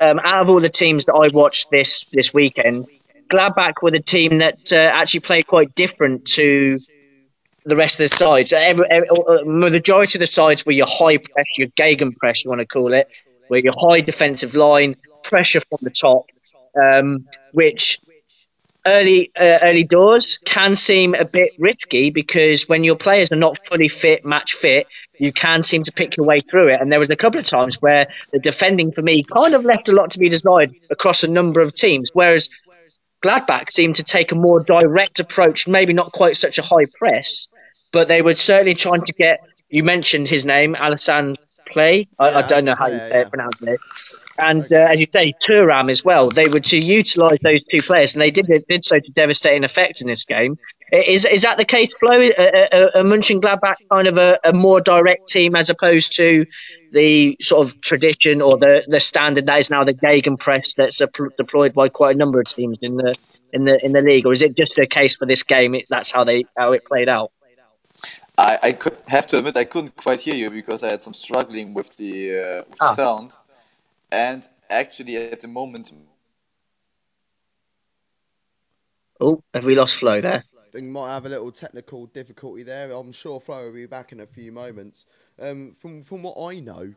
um, out of all the teams that I watched this this weekend, Gladbach were the team that uh, actually played quite different to the rest of the sides. Every, every, majority of the sides were your high press, your Gegenpress, you want to call it, where your high defensive line, pressure from the top, um, which early uh, early doors can seem a bit risky because when your players are not fully fit, match fit, you can seem to pick your way through it. And there was a couple of times where the defending for me kind of left a lot to be desired across a number of teams, whereas Gladbach seemed to take a more direct approach, maybe not quite such a high press, but they were certainly trying to get. You mentioned his name, Alassane Pléa. I, yeah, I don't know how you say yeah. pronounce it. And uh, as you say, Thuram as well. They were to utilise those two players, and they did did so to devastating effect in this game. Is is that the case, Flo? A, a, a Mönchengladbach kind of a, a more direct team as opposed to the sort of tradition or the, the standard that is now the Gegenpress that's deployed by quite a number of teams in the in the in the league, or is it just a case for this game? It, that's how they how it played out. I, I could have to admit I couldn't quite hear you because I had some struggling with the, uh, with ah. the sound, and actually at the moment. Oh, have we lost Flo there? We might have a little technical difficulty there. I'm sure Flo will be back in a few moments. Um, from from what I know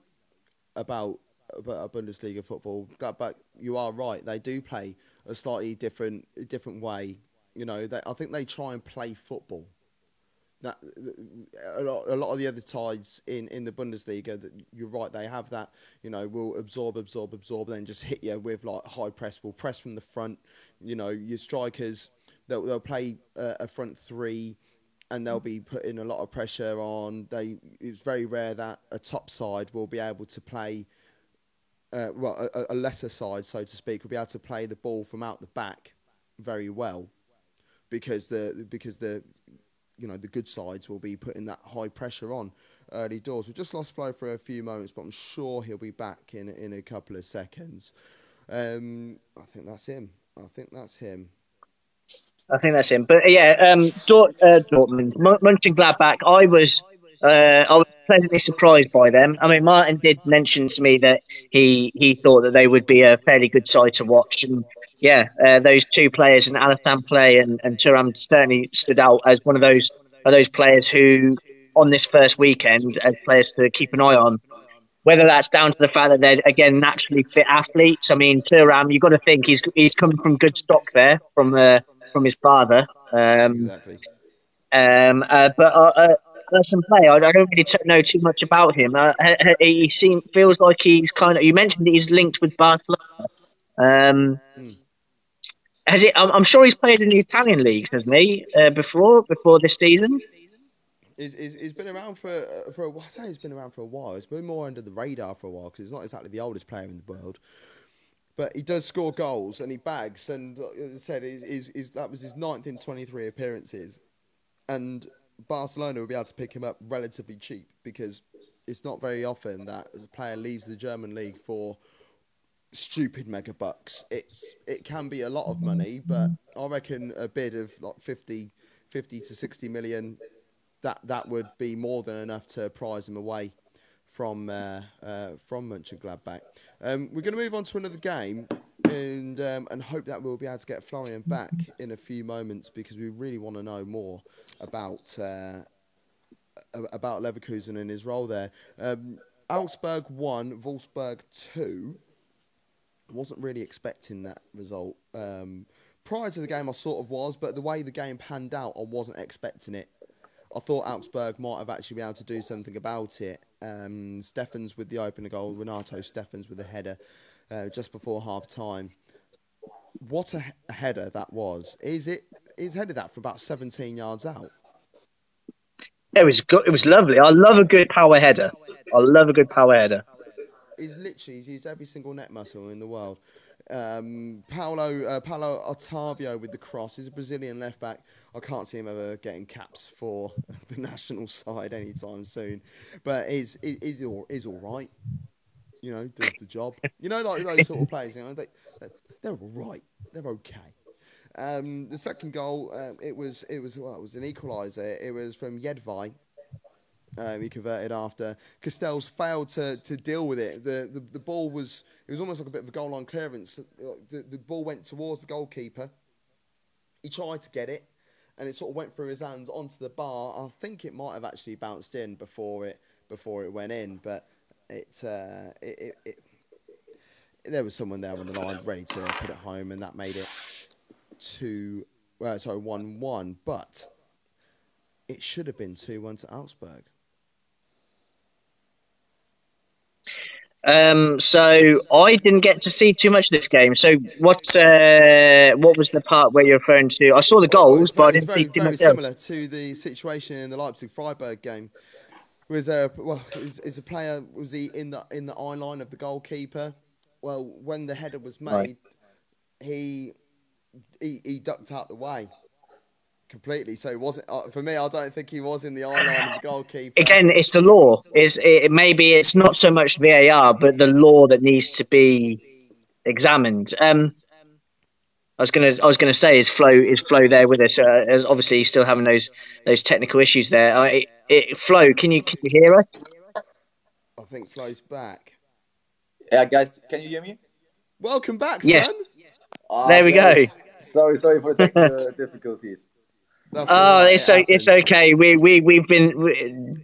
about about Bundesliga football. But you are right; they do play a slightly different different way. You know, they, I think they try and play football. That a lot, a lot of the other sides in, in the Bundesliga, that you're right, they have that. You know, will absorb, absorb, absorb, then just hit you with like high press. Will press from the front. You know, your strikers they'll, they'll play a, a front three and they'll be putting a lot of pressure on. They it's very rare that a top side will be able to play, uh, well, a, a, lesser side, so to speak, will be able to play the ball from out the back very well, because the because the you know the good sides will be putting that high pressure on early doors. We've just lost Flo for a few moments, but I'm sure he'll be back in in a couple of seconds. Um, I think that's him. I think that's him. I think that's him. But yeah, um, Dort, uh, Dortmund, Mönchengladbach. I was, uh, I was pleasantly surprised by them. I mean, Martin did mention to me that he he thought that they would be a fairly good side to watch, and yeah, uh, those two players, and Alassane Pléa and, and Thuram, certainly stood out as one of those of those players who, on this first weekend, as players to keep an eye on. Whether that's down to the fact that they're again naturally fit athletes. I mean, Thuram, you've got to think he's he's coming from good stock there from uh, from his father. Um, exactly. Um, uh, but uh, uh, Play, I, I, don't really t- know too much about him. Uh, he seems feels like he's kind of. You mentioned that he's linked with Barcelona. Um, mm. Has it? I'm, I'm, sure he's played in the Italian leagues, hasn't he? Uh, before before this season. He's, he's been around for uh, for a while. I say he's been around for a while. He's been more under the radar for a while because he's not exactly the oldest player in the world but he does score goals and he bags. And uh, as I said, he's, he's, that was his ninth in 23 appearances. And Barcelona will be able to pick him up relatively cheap because it's not very often that a player leaves the German league for stupid mega bucks. It's it can be a lot of money, but I reckon a bid of like 50, 50 to 60 million, that that would be more than enough to prize him away from uh, uh, from Mönchengladbach. Um, we're going to move on to another game, and um, and hope that we'll be able to get Florian back in a few moments because we really want to know more about uh, about Leverkusen and his role there. Um, Augsburg one, Wolfsburg two. Wasn't really expecting that result. Um, prior to the game, I sort of was, but the way the game panned out, I wasn't expecting it. I thought Augsburg might have actually been able to do something about it. Um, Steffens with the opener goal, Renato Steffens with a header uh, just before half time. What a, a header that was! Is it? He's headed that for about 17 yards out. It was good. It was lovely. I love a good power header. I love a good power header. He's literally he's used every single neck muscle in the world. Um, Paulo uh, Paulo Otavio with the cross. He's a Brazilian left back. I can't see him ever getting caps for the national side anytime soon. But he's he's all is all right. You know, does the job. You know, like those sort of players. You know, they they're all right. They're okay. Um, the second goal, um, it was it was well, it was an equaliser. It was from Jedvaj um, he converted after Casteels failed to, to deal with it. The, the the ball was it was almost like a bit of a goal line clearance. The, the ball went towards the goalkeeper. He tried to get it, and it sort of went through his hands onto the bar. I think it might have actually bounced in before it before it went in, but it uh, it, it, it there was someone there on the line ready to put it home, and that made it two. Well, sorry, one one, but it should have been two one to Augsburg. Um, so I didn't get to see too much of this game. So what uh, what was the part where you're referring to? I saw the goals, well, but I didn't very, see too very much. similar to the situation in the Leipzig Freiburg game. Was a well is, is a player was he in the in the eye line of the goalkeeper? Well, when the header was made, right. he, he he ducked out the way completely. So it wasn't uh, for me. I don't think he was in the eye line of the goalkeeper. Again, it's the law. Is it, maybe it's not so much VAR, but the law that needs to be examined. Um, I was gonna, I was gonna say, is Flo, is Flo there with us? Uh, as obviously, he's still having those those technical issues there. Uh, it, it, Flo, can you can you hear us? I think Flo's back. Yeah, guys, can you hear me? Welcome back, yes. son. Ah, there we go. Sorry, sorry for the technical difficulties. That's oh, it's o- it's okay. We we we've been. We,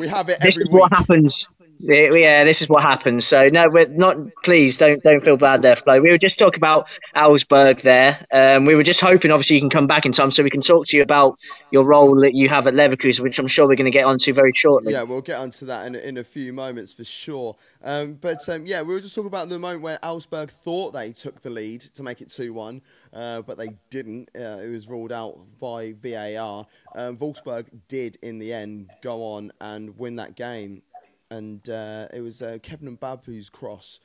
we have it. This is week. what happens. Yeah, this is what happens. So no, we're not. Please don't don't feel bad there, Flo. We were just talking about Augsburg there. Um, we were just hoping, obviously, you can come back in time so we can talk to you about your role that you have at Leverkusen, which I'm sure we're going to get onto very shortly. Yeah, we'll get onto that in, in a few moments for sure. Um, but um, yeah, we were just talking about the moment where Augsburg thought they took the lead to make it two one, uh, but they didn't. Uh, it was ruled out by VAR. Um, Wolfsburg did in the end go on and win that game and uh, it was uh, Kevin Mbabu's cross.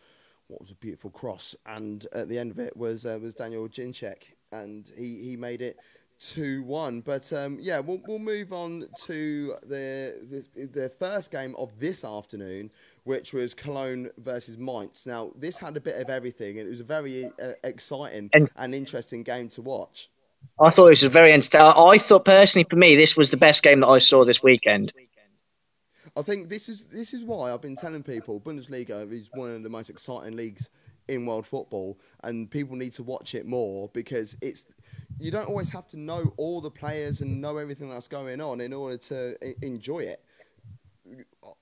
What was a beautiful cross, and at the end of it was uh, was Daniel Ginczek, and he, he made it two one. But um, yeah, we'll we'll move on to the, the, the first game of this afternoon, which was Cologne versus Mainz. Now this had a bit of everything, and it was a very uh, exciting and, and interesting game to watch. I thought it was very entertaining. I thought personally, for me, this was the best game that I saw this weekend. I think this is this is why I've been telling people Bundesliga is one of the most exciting leagues in world football, and people need to watch it more because it's you don't always have to know all the players and know everything that's going on in order to enjoy it.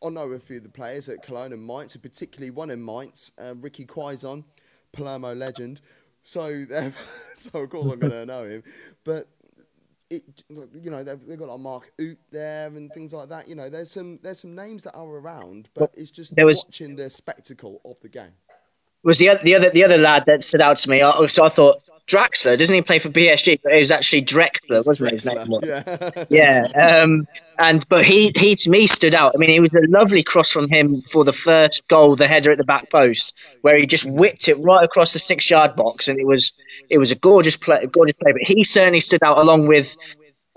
I know a few of the players at Cologne and Mainz, and particularly one in Mainz, uh, Ricky Quaison, Palermo legend. So, so of course I'm going to know him. But it, you know, they've, they've got like Mark Uth there and things like that. You know, there's some there's some names that are around, but it's just there was, watching the spectacle of the game. Was the the other the other lad that stood out to me? So I thought Draxler doesn't he play for PSG? But it was actually Drexler, wasn't Drexler, it? Yeah. yeah. Um, and but he he to me stood out. I mean, it was a lovely cross from him for the first goal, the header at the back post, where he just whipped it right across the six yard box, and it was it was a gorgeous play, gorgeous play. But he certainly stood out along with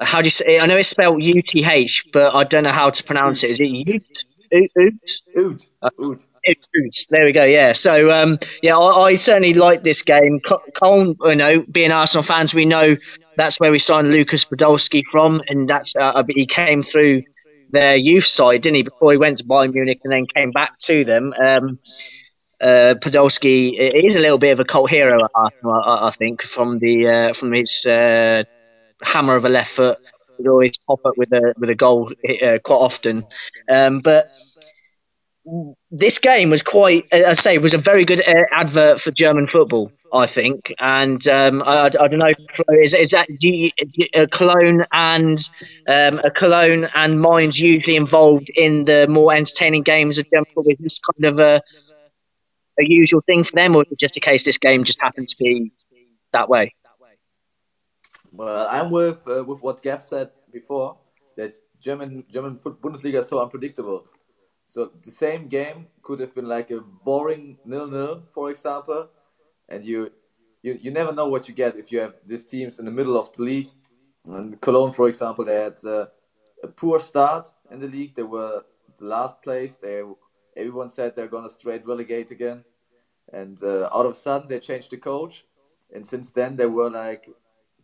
how do you say? I know it's spelled U T H, but I don't know how to pronounce it. Is it Ute? Oot. Oot. Oot. There we go. Yeah. So um, yeah, I, I certainly like this game. Cole, you know, being Arsenal fans, we know that's where we signed Lucas Podolski from, and that's uh, he came through their youth side, didn't he? Before he went to Bayern Munich and then came back to them. Um, uh, Podolski is a little bit of a cult hero at Arsenal, I, I think, from the uh, from his uh, hammer of a left foot would always pop up with a with a goal uh, quite often. Um, but this game was quite, I say, was a very good uh, advert for German football. I think, and um, I, I, don't know, is, is that do you, a Cologne and um, a Cologne and Mainz usually involved in the more entertaining games of German football? Is this kind of a a usual thing for them, or just a case this game just happened to be that way? Well, I'm with uh, with what Gav said before that German German Bundesliga is so unpredictable. So the same game could have been like a boring nil-nil, for example, and you you you never know what you get if you have these teams in the middle of the league. And Cologne, for example, they had uh, a poor start in the league. They were the last place. They everyone said they're gonna straight relegate again, and uh, out of sudden they changed the coach, and since then they were like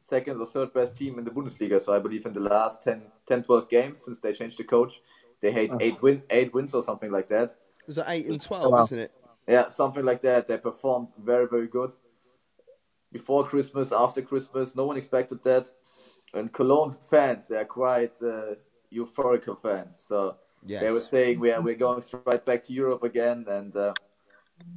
second or third best team in the Bundesliga. So I believe in the last 10, 10 12 games since they changed the coach, they had oh. eight win eight wins or something like that. It was eight and twelve, wow. isn't it? Yeah, something like that. They performed very very good before Christmas, after Christmas. No one expected that. And Cologne fans, they are quite uh, euphorical fans. So yes. they were saying we are we're going straight back to Europe again. And uh,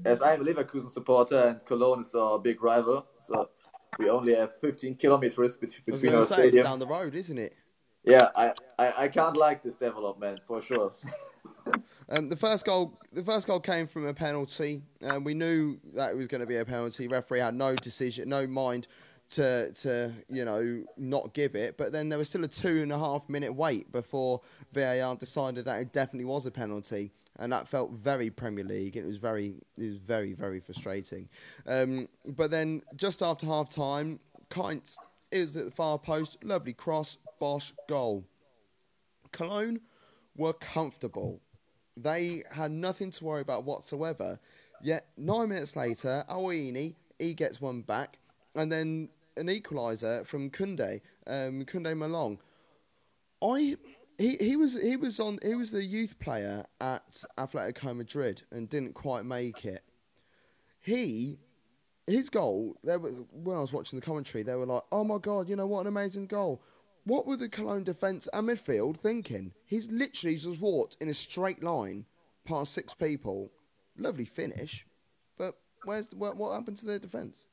as I'm a Leverkusen supporter and Cologne is our big rival, so we only have 15 kilometers between our say, stadium. It's down the road, isn't it? Yeah, I, I, I can't like this development for sure. um, the first goal, the first goal came from a penalty. and we knew that it was going to be a penalty. Referee had no decision, no mind to to you know not give it. But then there was still a two and a half minute wait before VAR decided that it definitely was a penalty and that felt very Premier League. It was very, it was very, very frustrating. Um, but then just after half time, Kainz is at the far post, lovely cross, Bosch goal. Cologne were comfortable. They had nothing to worry about whatsoever. Yet nine minutes later, Awoniyi he gets one back, and then an equaliser from Kunde, um, Kunde Malong. I he, he was he was on he was the youth player at Atletico Madrid and didn't quite make it. He his goal there was, when I was watching the commentary they were like, "Oh my god, you know what an amazing goal." What were the Cologne defence and midfield thinking? He's literally just walked in a straight line past six people. Lovely finish, but where's the, what, what happened to their defense?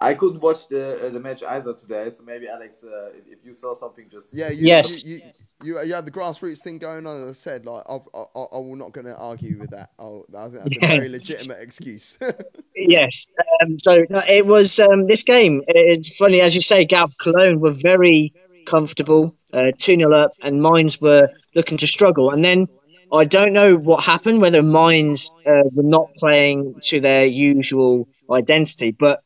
I couldn't watch the uh, the match either today, so maybe Alex, uh, if, if, you saw something, just yeah, you, yes, you, you, you, you, had the grassroots thing going on. As I said, like I, I, I will not going to argue with that. I'll, I think that's a very legitimate excuse. yes, um, so it was um, this game. It's funny as you say, Gav Cologne were very comfortable, uh, two 0 up, and Mainz were looking to struggle, and then. I don't know what happened, whether Mainz uh, were not playing to their usual identity, but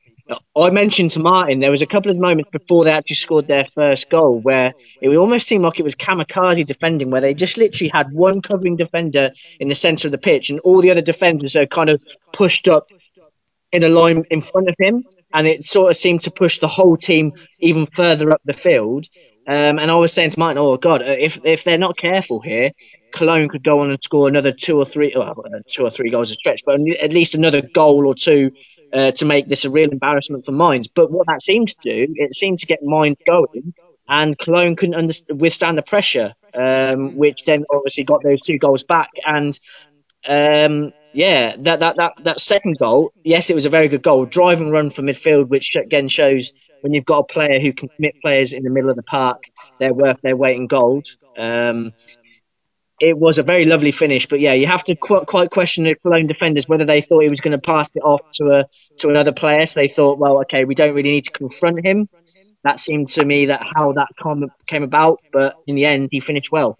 I mentioned to Martin there was a couple of moments before they actually scored their first goal where it almost seemed like it was kamikaze defending, where they just literally had one covering defender in the centre of the pitch, and all the other defenders are kind of pushed up in a line in front of him, and it sort of seemed to push the whole team even further up the field. Um, and I was saying to Martin, "Oh God, if if they're not careful here, Cologne could go on and score another two or three, well, two or three goals a stretch, but at least another goal or two uh, to make this a real embarrassment for Mainz. But what that seemed to do, it seemed to get Mainz going, and Cologne couldn't under- withstand the pressure, um, which then obviously got those two goals back. And um, yeah, that, that, that, that second goal, yes, it was a very good goal. Drive and run for midfield, which again shows when you've got a player who can commit players in the middle of the park, they're worth their weight in gold. Um, it was a very lovely finish. But yeah, you have to qu- quite question the Cologne defenders whether they thought he was going to pass it off to a to another player. So they thought, well, okay, we don't really need to confront him. That seemed to me that how that com- came about. But in the end, he finished well.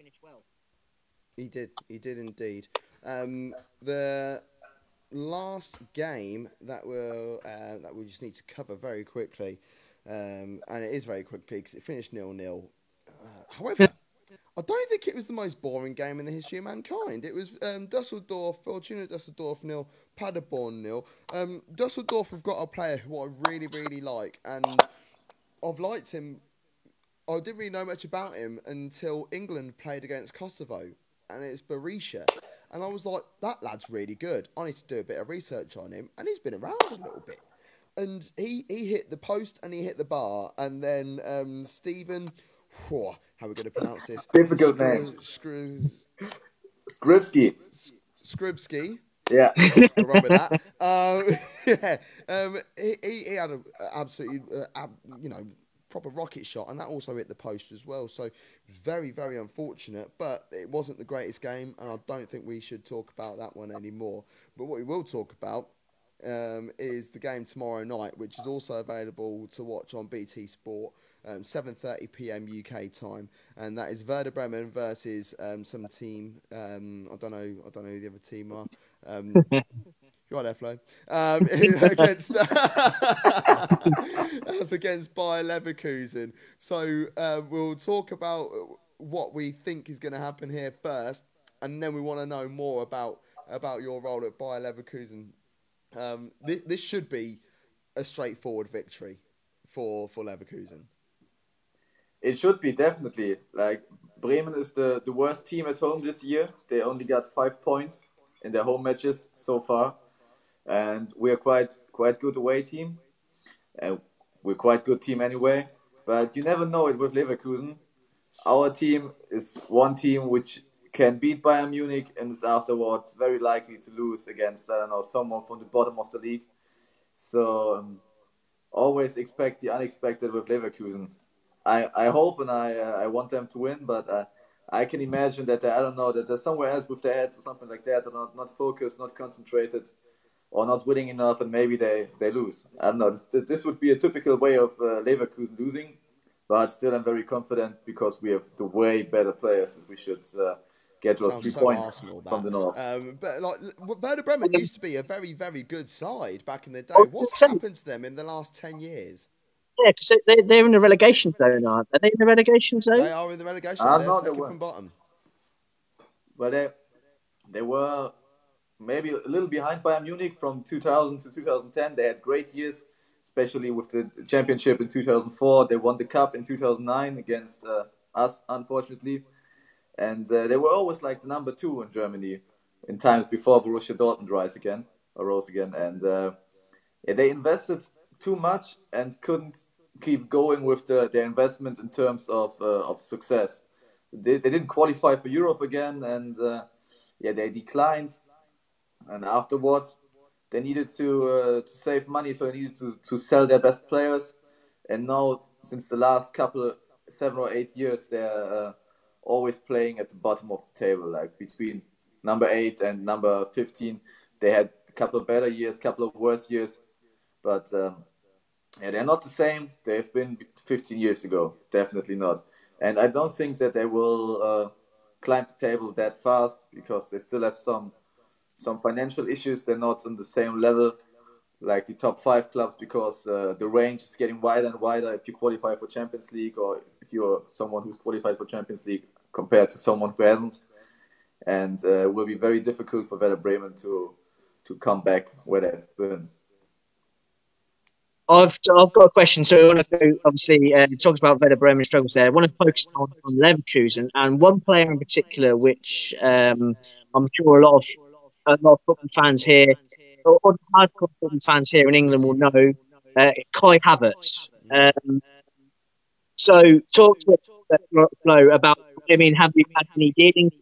He did. He did indeed. Um, the last game that we'll uh, that we just need to cover very quickly, um, and it is very quickly because it finished nil nil. Uh, however. I don't think it was the most boring game in the history of mankind. It was um, Dusseldorf, Fortuna Dusseldorf nil, Paderborn nil. Um, Dusseldorf have got a player who I really, really like, and I've liked him. I didn't really know much about him until England played against Kosovo, and it's Berisha. And I was like, that lad's really good. I need to do a bit of research on him, and he's been around a little bit. And he, he hit the post and he hit the bar, and then um, Stephen Whew, how are we going to pronounce this? Difficult Skr- name. Skr- Skrzybski. Skrzybski. Yeah. wrong with that. Um, yeah. Um, he, he, he had an absolutely, uh, ab, you know, proper rocket shot, and that also hit the post as well. So very, very unfortunate. But it wasn't the greatest game, and I don't think we should talk about that one anymore. But what we will talk about um, is the game tomorrow night, which is also available to watch on BT Sport um, 7:30 p.m. UK time, and that is Werder Bremen versus um, some team. Um, I don't know. I don't know who the other team are. Um, you are there, Flo. Um, against that's against Bayer Leverkusen. So uh, we'll talk about what we think is going to happen here first, and then we want to know more about about your role at Bayer Leverkusen. Um, th- this should be a straightforward victory for for Leverkusen. It should be definitely like Bremen is the, the worst team at home this year. They only got five points in their home matches so far, and we are quite quite good away team, and we're quite good team anyway. But you never know it with Leverkusen. Our team is one team which can beat Bayern Munich and is afterwards very likely to lose against I don't know someone from the bottom of the league. So um, always expect the unexpected with Leverkusen. I, I hope and I uh, I want them to win, but uh, I can imagine that they, I don't know that they're somewhere else with their heads or something like that, or not not focused, not concentrated, or not winning enough, and maybe they, they lose. I don't know. This, this would be a typical way of uh, Leverkusen losing, but still I'm very confident because we have the way better players that we should uh, get those three so points Arsenal, from the north. Um, but like Werder Bremen used to be a very very good side back in the day. What's happened to them in the last ten years? Yeah, because they, they're in the relegation zone, aren't they? Are they in the relegation zone? They are in the relegation zone. They're second from bottom. Well, they, they were maybe a little behind Bayern Munich from 2000 to 2010. They had great years, especially with the championship in 2004. They won the cup in 2009 against uh, us, unfortunately. And uh, they were always like the number two in Germany in times before Borussia Dortmund rise again, or rose again. And uh, they invested too much and couldn't keep going with the, their investment in terms of uh, of success. they, they didn't qualify for Europe again, and uh, yeah, they declined. And afterwards, they needed to uh, to save money, so they needed to, to sell their best players. And now, since the last couple, seven or eight years, they're uh, always playing at the bottom of the table, like between number eight and number fifteen. They had a couple of better years, couple of worse years, but um, yeah, they're not the same they've been 15 years ago. Definitely not. And I don't think that they will uh, climb the table that fast because they still have some some financial issues. They're not on the same level like the top five clubs because uh, the range is getting wider and wider if you qualify for Champions League or if you're someone who's qualified for Champions League compared to someone who hasn't. And uh, it will be very difficult for Werder Bremen to to come back where they've been. I've I've got a question. So want to obviously uh, talk about Werder Bremen struggles there. I want to focus on, on Leverkusen and one player in particular, which um, I'm sure a lot of a lot of football fans here, or, or hardcore football fans here in England will know, uh, Kai Havertz. Um, so talk to us, Flo, about. I mean, have you had any dealings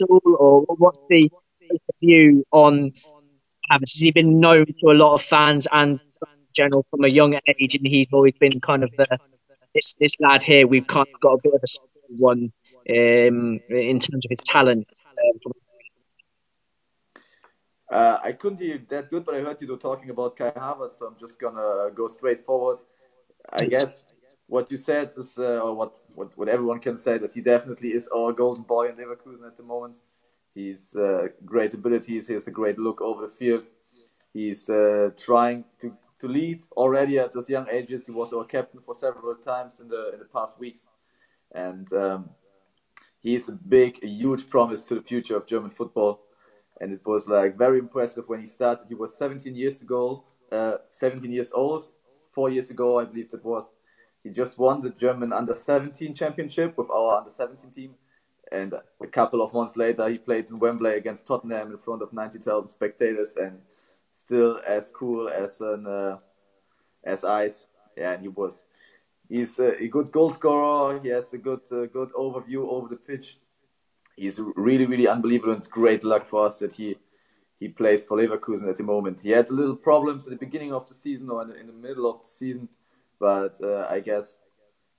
at all, or what's the, what's the view on Havertz? Has he been known to a lot of fans and general from a young age, and he's always been kind of the this this lad here. We've kind of got a bit of a one um, in terms of his talent. Um, uh, I couldn't hear that good, but I heard you were talking about Kai Havertz, so I'm just gonna go straight forward. I guess what you said is, uh, or what, what what everyone can say, that he definitely is our golden boy in Leverkusen at the moment. He's uh, great abilities. He has a great look over the field. He's uh, trying to to lead already at those young ages. He was our captain for several times in the in the past weeks, and um, he is a big, a huge promise to the future of German football. And it was like very impressive when he started. He was 17 years ago, uh, 17 years old, four years ago, I believe that was. He just won the German under 17 championship with our under 17 team. And a couple of months later, he played in Wembley against Tottenham in front of 90,000 spectators and still as cool as an uh, as ice. Yeah, and he was. He's a, a good goal scorer. He has a good uh, good overview over the pitch. He's really really unbelievable. And it's great luck for us that he he plays for Leverkusen at the moment. He had little problems at the beginning of the season or in the, middle of the season, but uh, I guess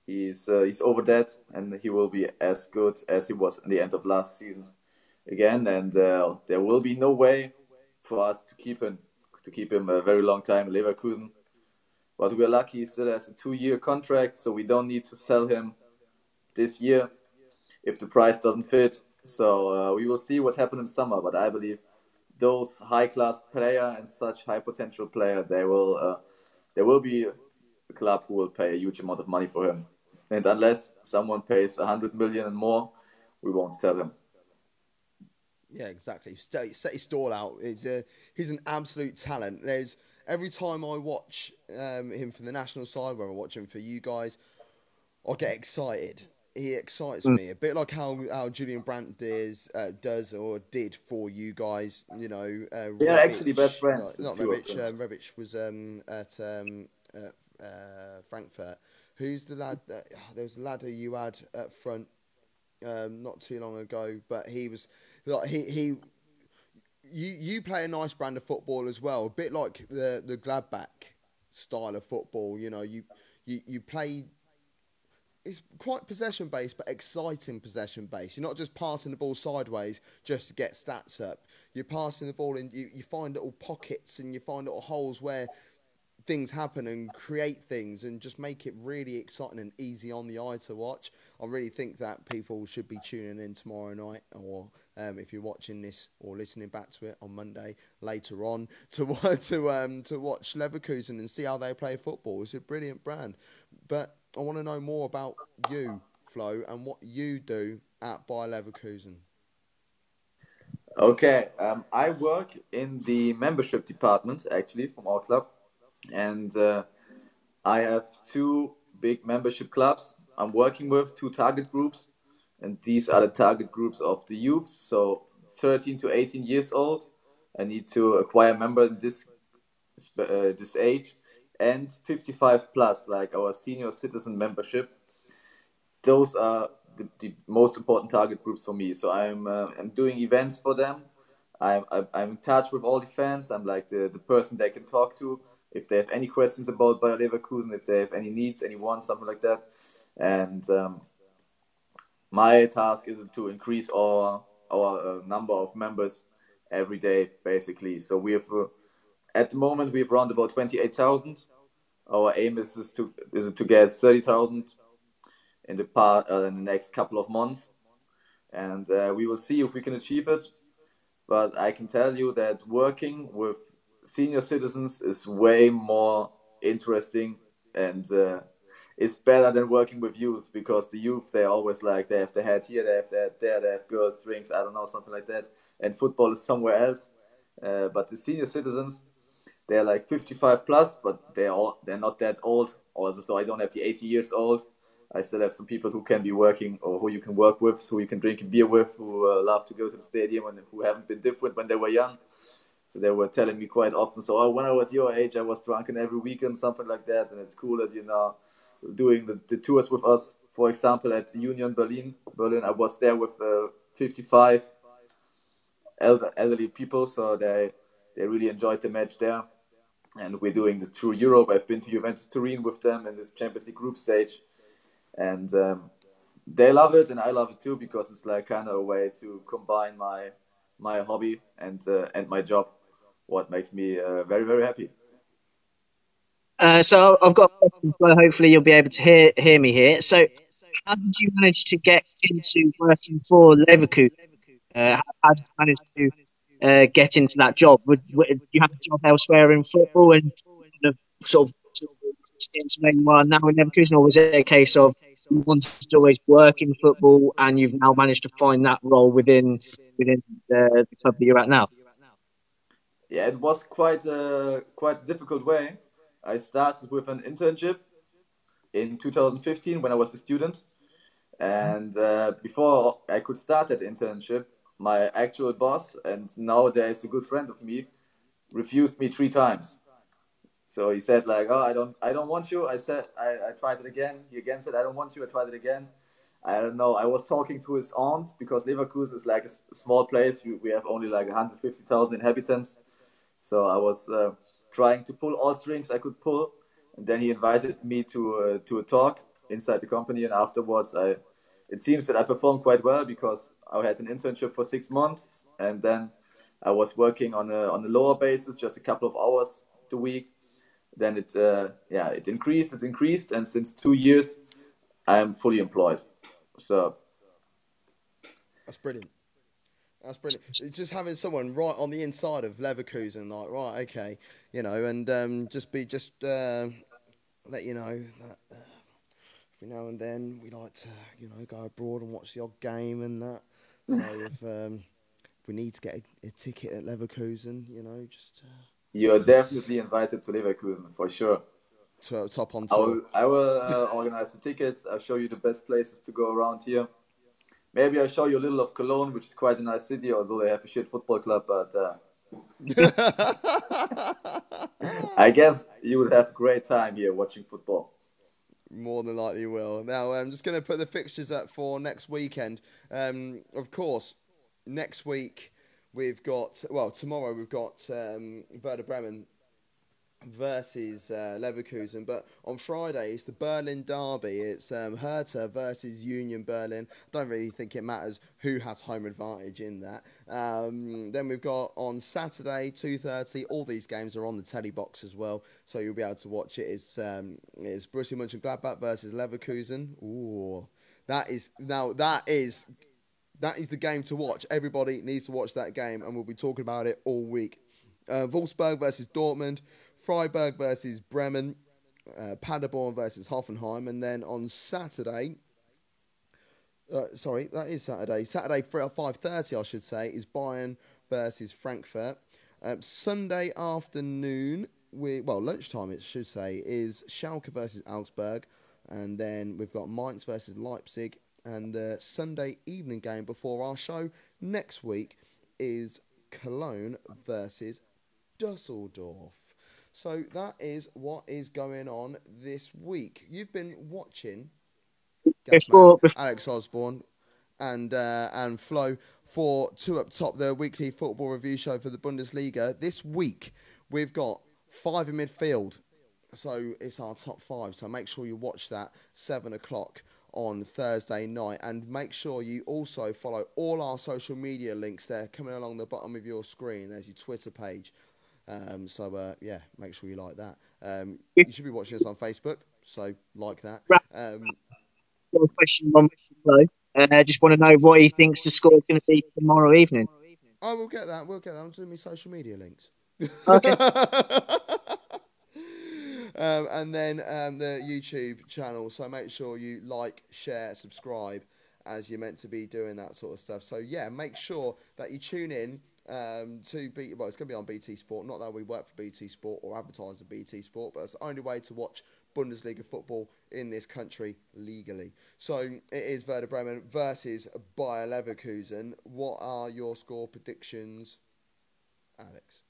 he's uh, he's over that, and he will be as good as he was in the end of last season again. And uh, there will be no way for us to keep him to keep him a very long time in Leverkusen. But we're lucky he still has a two-year contract, so we don't need to sell him this year if the price doesn't fit. So uh, we will see what happens in summer. But I believe those high-class player and such high potential player, they will uh, there will be a club who will pay a huge amount of money for him. And unless someone pays hundred million and more, we won't sell him. Yeah, exactly. Set, his stall out. It's a, he's an absolute talent. There's every time I watch um, him from the national side, where I watch him for you guys, I get excited. He excites mm. me a bit like how, how Julian Brandt does uh, does or did for you guys. You know, uh, yeah, Rebic, actually, best friends. Not, not Rebic. Um, Rebic was um, at um, uh, Frankfurt. Who's the lad? That, oh, there was a lad who you had up front um, not too long ago, but he was like he he you you play a nice brand of football as well, a bit like the the Gladbach style of football. You know, you you you play. It's quite possession based, but exciting possession based. You're not just passing the ball sideways just to get stats up. You're passing the ball and you, you find little pockets and you find little holes where things happen and create things and just make it really exciting and easy on the eye to watch. I really think that people should be tuning in tomorrow night, or um, if you're watching this or listening back to it on Monday later on, to to um, to watch Leverkusen and see how they play football. It's a brilliant brand, but I want to know more about you, Flo, and what you do at Bayer Leverkusen. Okay, um, I work in the membership department actually from our club and uh, I have two big membership clubs I'm working with, two target groups, and these are the target groups of the youth, so 13 to 18 years old. I need to acquire a member this uh, this age, and 55 plus, like our senior citizen membership. Those are the, the most important target groups for me. So I'm uh, I'm doing events for them. I'm I'm in touch with all the fans. I'm like the, the person they can talk to if they have any questions about Bayer Leverkusen, if they have any needs, any wants, something like that. And um, my task is to increase our our uh, number of members every day, basically. So we have uh, at the moment we have around about twenty eight thousand. Our aim is, is to is to get thirty thousand in the part uh, in the next couple of months, and uh, we will see if we can achieve it. But I can tell you that working with senior citizens is way more interesting and uh, it's better than working with youth because the youth they always like they have the head here, they have the head there, they have girls, drinks, I don't know, something like that. And football is somewhere else. Uh, but the senior citizens, they're like 55 plus, but they're all they're not that old. Also, so I don't have the 80 years old. I still have some people who can be working or who you can work with, who you can drink a beer with, who uh, love to go to the stadium and who haven't been different when they were young. So they were telling me quite often, so oh, when I was your age, I was drunken every weekend, something like that. And it's cool that you know doing the, the tours with us. For example, at Union Berlin, Berlin, I was there with uh, 55 elder, elderly people, so they they really enjoyed the match there. And we're doing this through Europe. I've been to Juventus Turin with them in this Champions League group stage, and um, they love it, and I love it too because it's like kind of a way to combine my my hobby and uh, and my job what makes me uh, very very happy. Uh, so I've got well, hopefully you'll be able to hear hear me here. So how did you manage to get into working for Leverkusen? Uh, how did you manage to uh, get into that job? Would, would, you have a job elsewhere in football and sort of into where now in Leverkusen, or was it a case of you wanted to always work in football and you've now managed to find that role within within the, the club that you're at now? yeah, it was quite a quite difficult way. I started with an internship in 2015 when I was a student, and uh, before I could start that internship, my actual boss and nowadays a good friend of me refused me three times. So he said like, "Oh, I don't, I don't want you." I said, I, I tried it again. He again said, "I don't want you." I tried it again. I don't know. I was talking to his aunt because Leverkusen is like a small place. We, we have only like 150,000 inhabitants. So I was uh, trying to pull all strings I could pull, and then he invited me to uh, to a talk inside the company, and afterwards I. It seems that I performed quite well because I had an internship for six months, and then I was working on a on a lower basis, just a couple of hours a week. Then it uh, yeah it increased, it increased, and since two years I am fully employed. So that's brilliant. That's brilliant. Just having someone right on the inside of Leverkusen, like right, okay, you know, and um, just be just uh, let you know that uh, every now and then we like to, you know, go abroad and watch the odd game and that. So if um, if we need to get a, a, ticket at Leverkusen, you know, just uh, you are definitely invited to Leverkusen for sure. To top on top. I will, I will uh, organize the tickets. I'll show you the best places to go around here. Maybe I'll show you a little of Cologne, which is quite a nice city, although they have a shit football club. But uh, I guess you would have a great time here watching football. More than likely will. Now, I'm just going to put the fixtures up for next weekend. Um, of course, next week we've got, well, tomorrow we've got um, Werder Bremen versus uh, Leverkusen. But on Friday, it's the Berlin Derby. It's um, Hertha versus Union Berlin. Don't really think it matters who has home advantage in that. Um, then we've got on Saturday, 2.30, all these games are on the telly box as well, so you'll be able to watch it. It's, um, it's Borussia Mönchengladbach versus Leverkusen. Ooh, that is, now that is... That is the game to watch. Everybody needs to watch that game, and we'll be talking about it all week. Uh, Wolfsburg versus Dortmund, Freiburg versus Bremen, uh, Paderborn versus Hoffenheim, and then on Saturday, uh, sorry, that is Saturday. Saturday, five thirty, I should say, is Bayern versus Frankfurt. Um, Sunday afternoon, we well lunchtime, it should say, is Schalke versus Augsburg, and then we've got Mainz versus Leipzig, and the Sunday evening game before our show next week is Cologne versus Dusseldorf. So that is what is going on this week. You've been watching Before- Gaffman, Alex Osborne, and uh, and Flo for two up top, the weekly football review show for the Bundesliga. This week we've got five in midfield, so it's our top five. So make sure you watch that seven o'clock on Thursday night, and make sure you also follow all our social media links. There coming along the bottom of your screen. There's your Twitter page. Um, so uh, yeah, make sure you like that. Um, you should be watching us on Facebook, so like that. Um, question on Flo. Uh, just want to know what he thinks the score is going to be tomorrow evening. oh, we'll get that. We'll get that. I'm doing my social media links. Okay. um, and then um, the YouTube channel. So make sure you like, share, subscribe, as you're meant to be doing that sort of stuff. So yeah, make sure that you tune in um, to B. Well, it's going to be on BT Sport. Not that we work for BT Sport or advertise BT Sport, but it's the only way to watch Bundesliga football in this country legally. So it is Werder Bremen versus Bayer Leverkusen. What are your score predictions, Alex?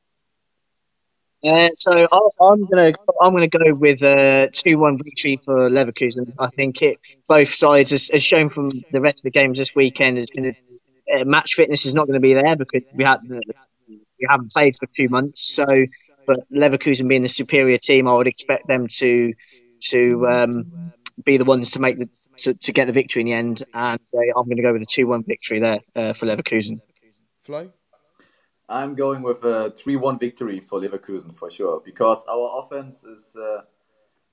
Uh, so I'll, I'm gonna I'm gonna go with a two one victory for Leverkusen. I think it both sides as, as shown from the rest of the games this weekend is going to uh, match fitness is not going to be there because we had we haven't played for two months. So, but Leverkusen being the superior team, I would expect them to to um, be the ones to make the to, to get the victory in the end. And uh, I'm going to go with a two one victory there uh, for Leverkusen. Flo? I'm going with a 3-1 victory for Leverkusen for sure because our offense is uh,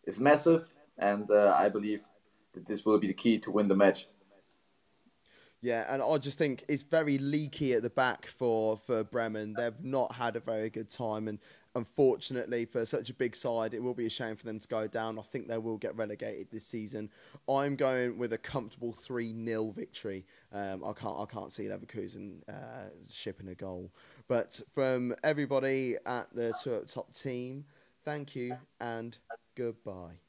is massive, and uh, I believe that this will be the key to win the match. Yeah, and I just think it's very leaky at the back for, for Bremen. They've not had a very good time, and unfortunately, for such a big side, it will be a shame for them to go down. I think they will get relegated this season. I'm going with a comfortable 3 0 victory. Um, I can't I can't see Leverkusen uh, shipping a goal. But from everybody at the top team, thank you and goodbye.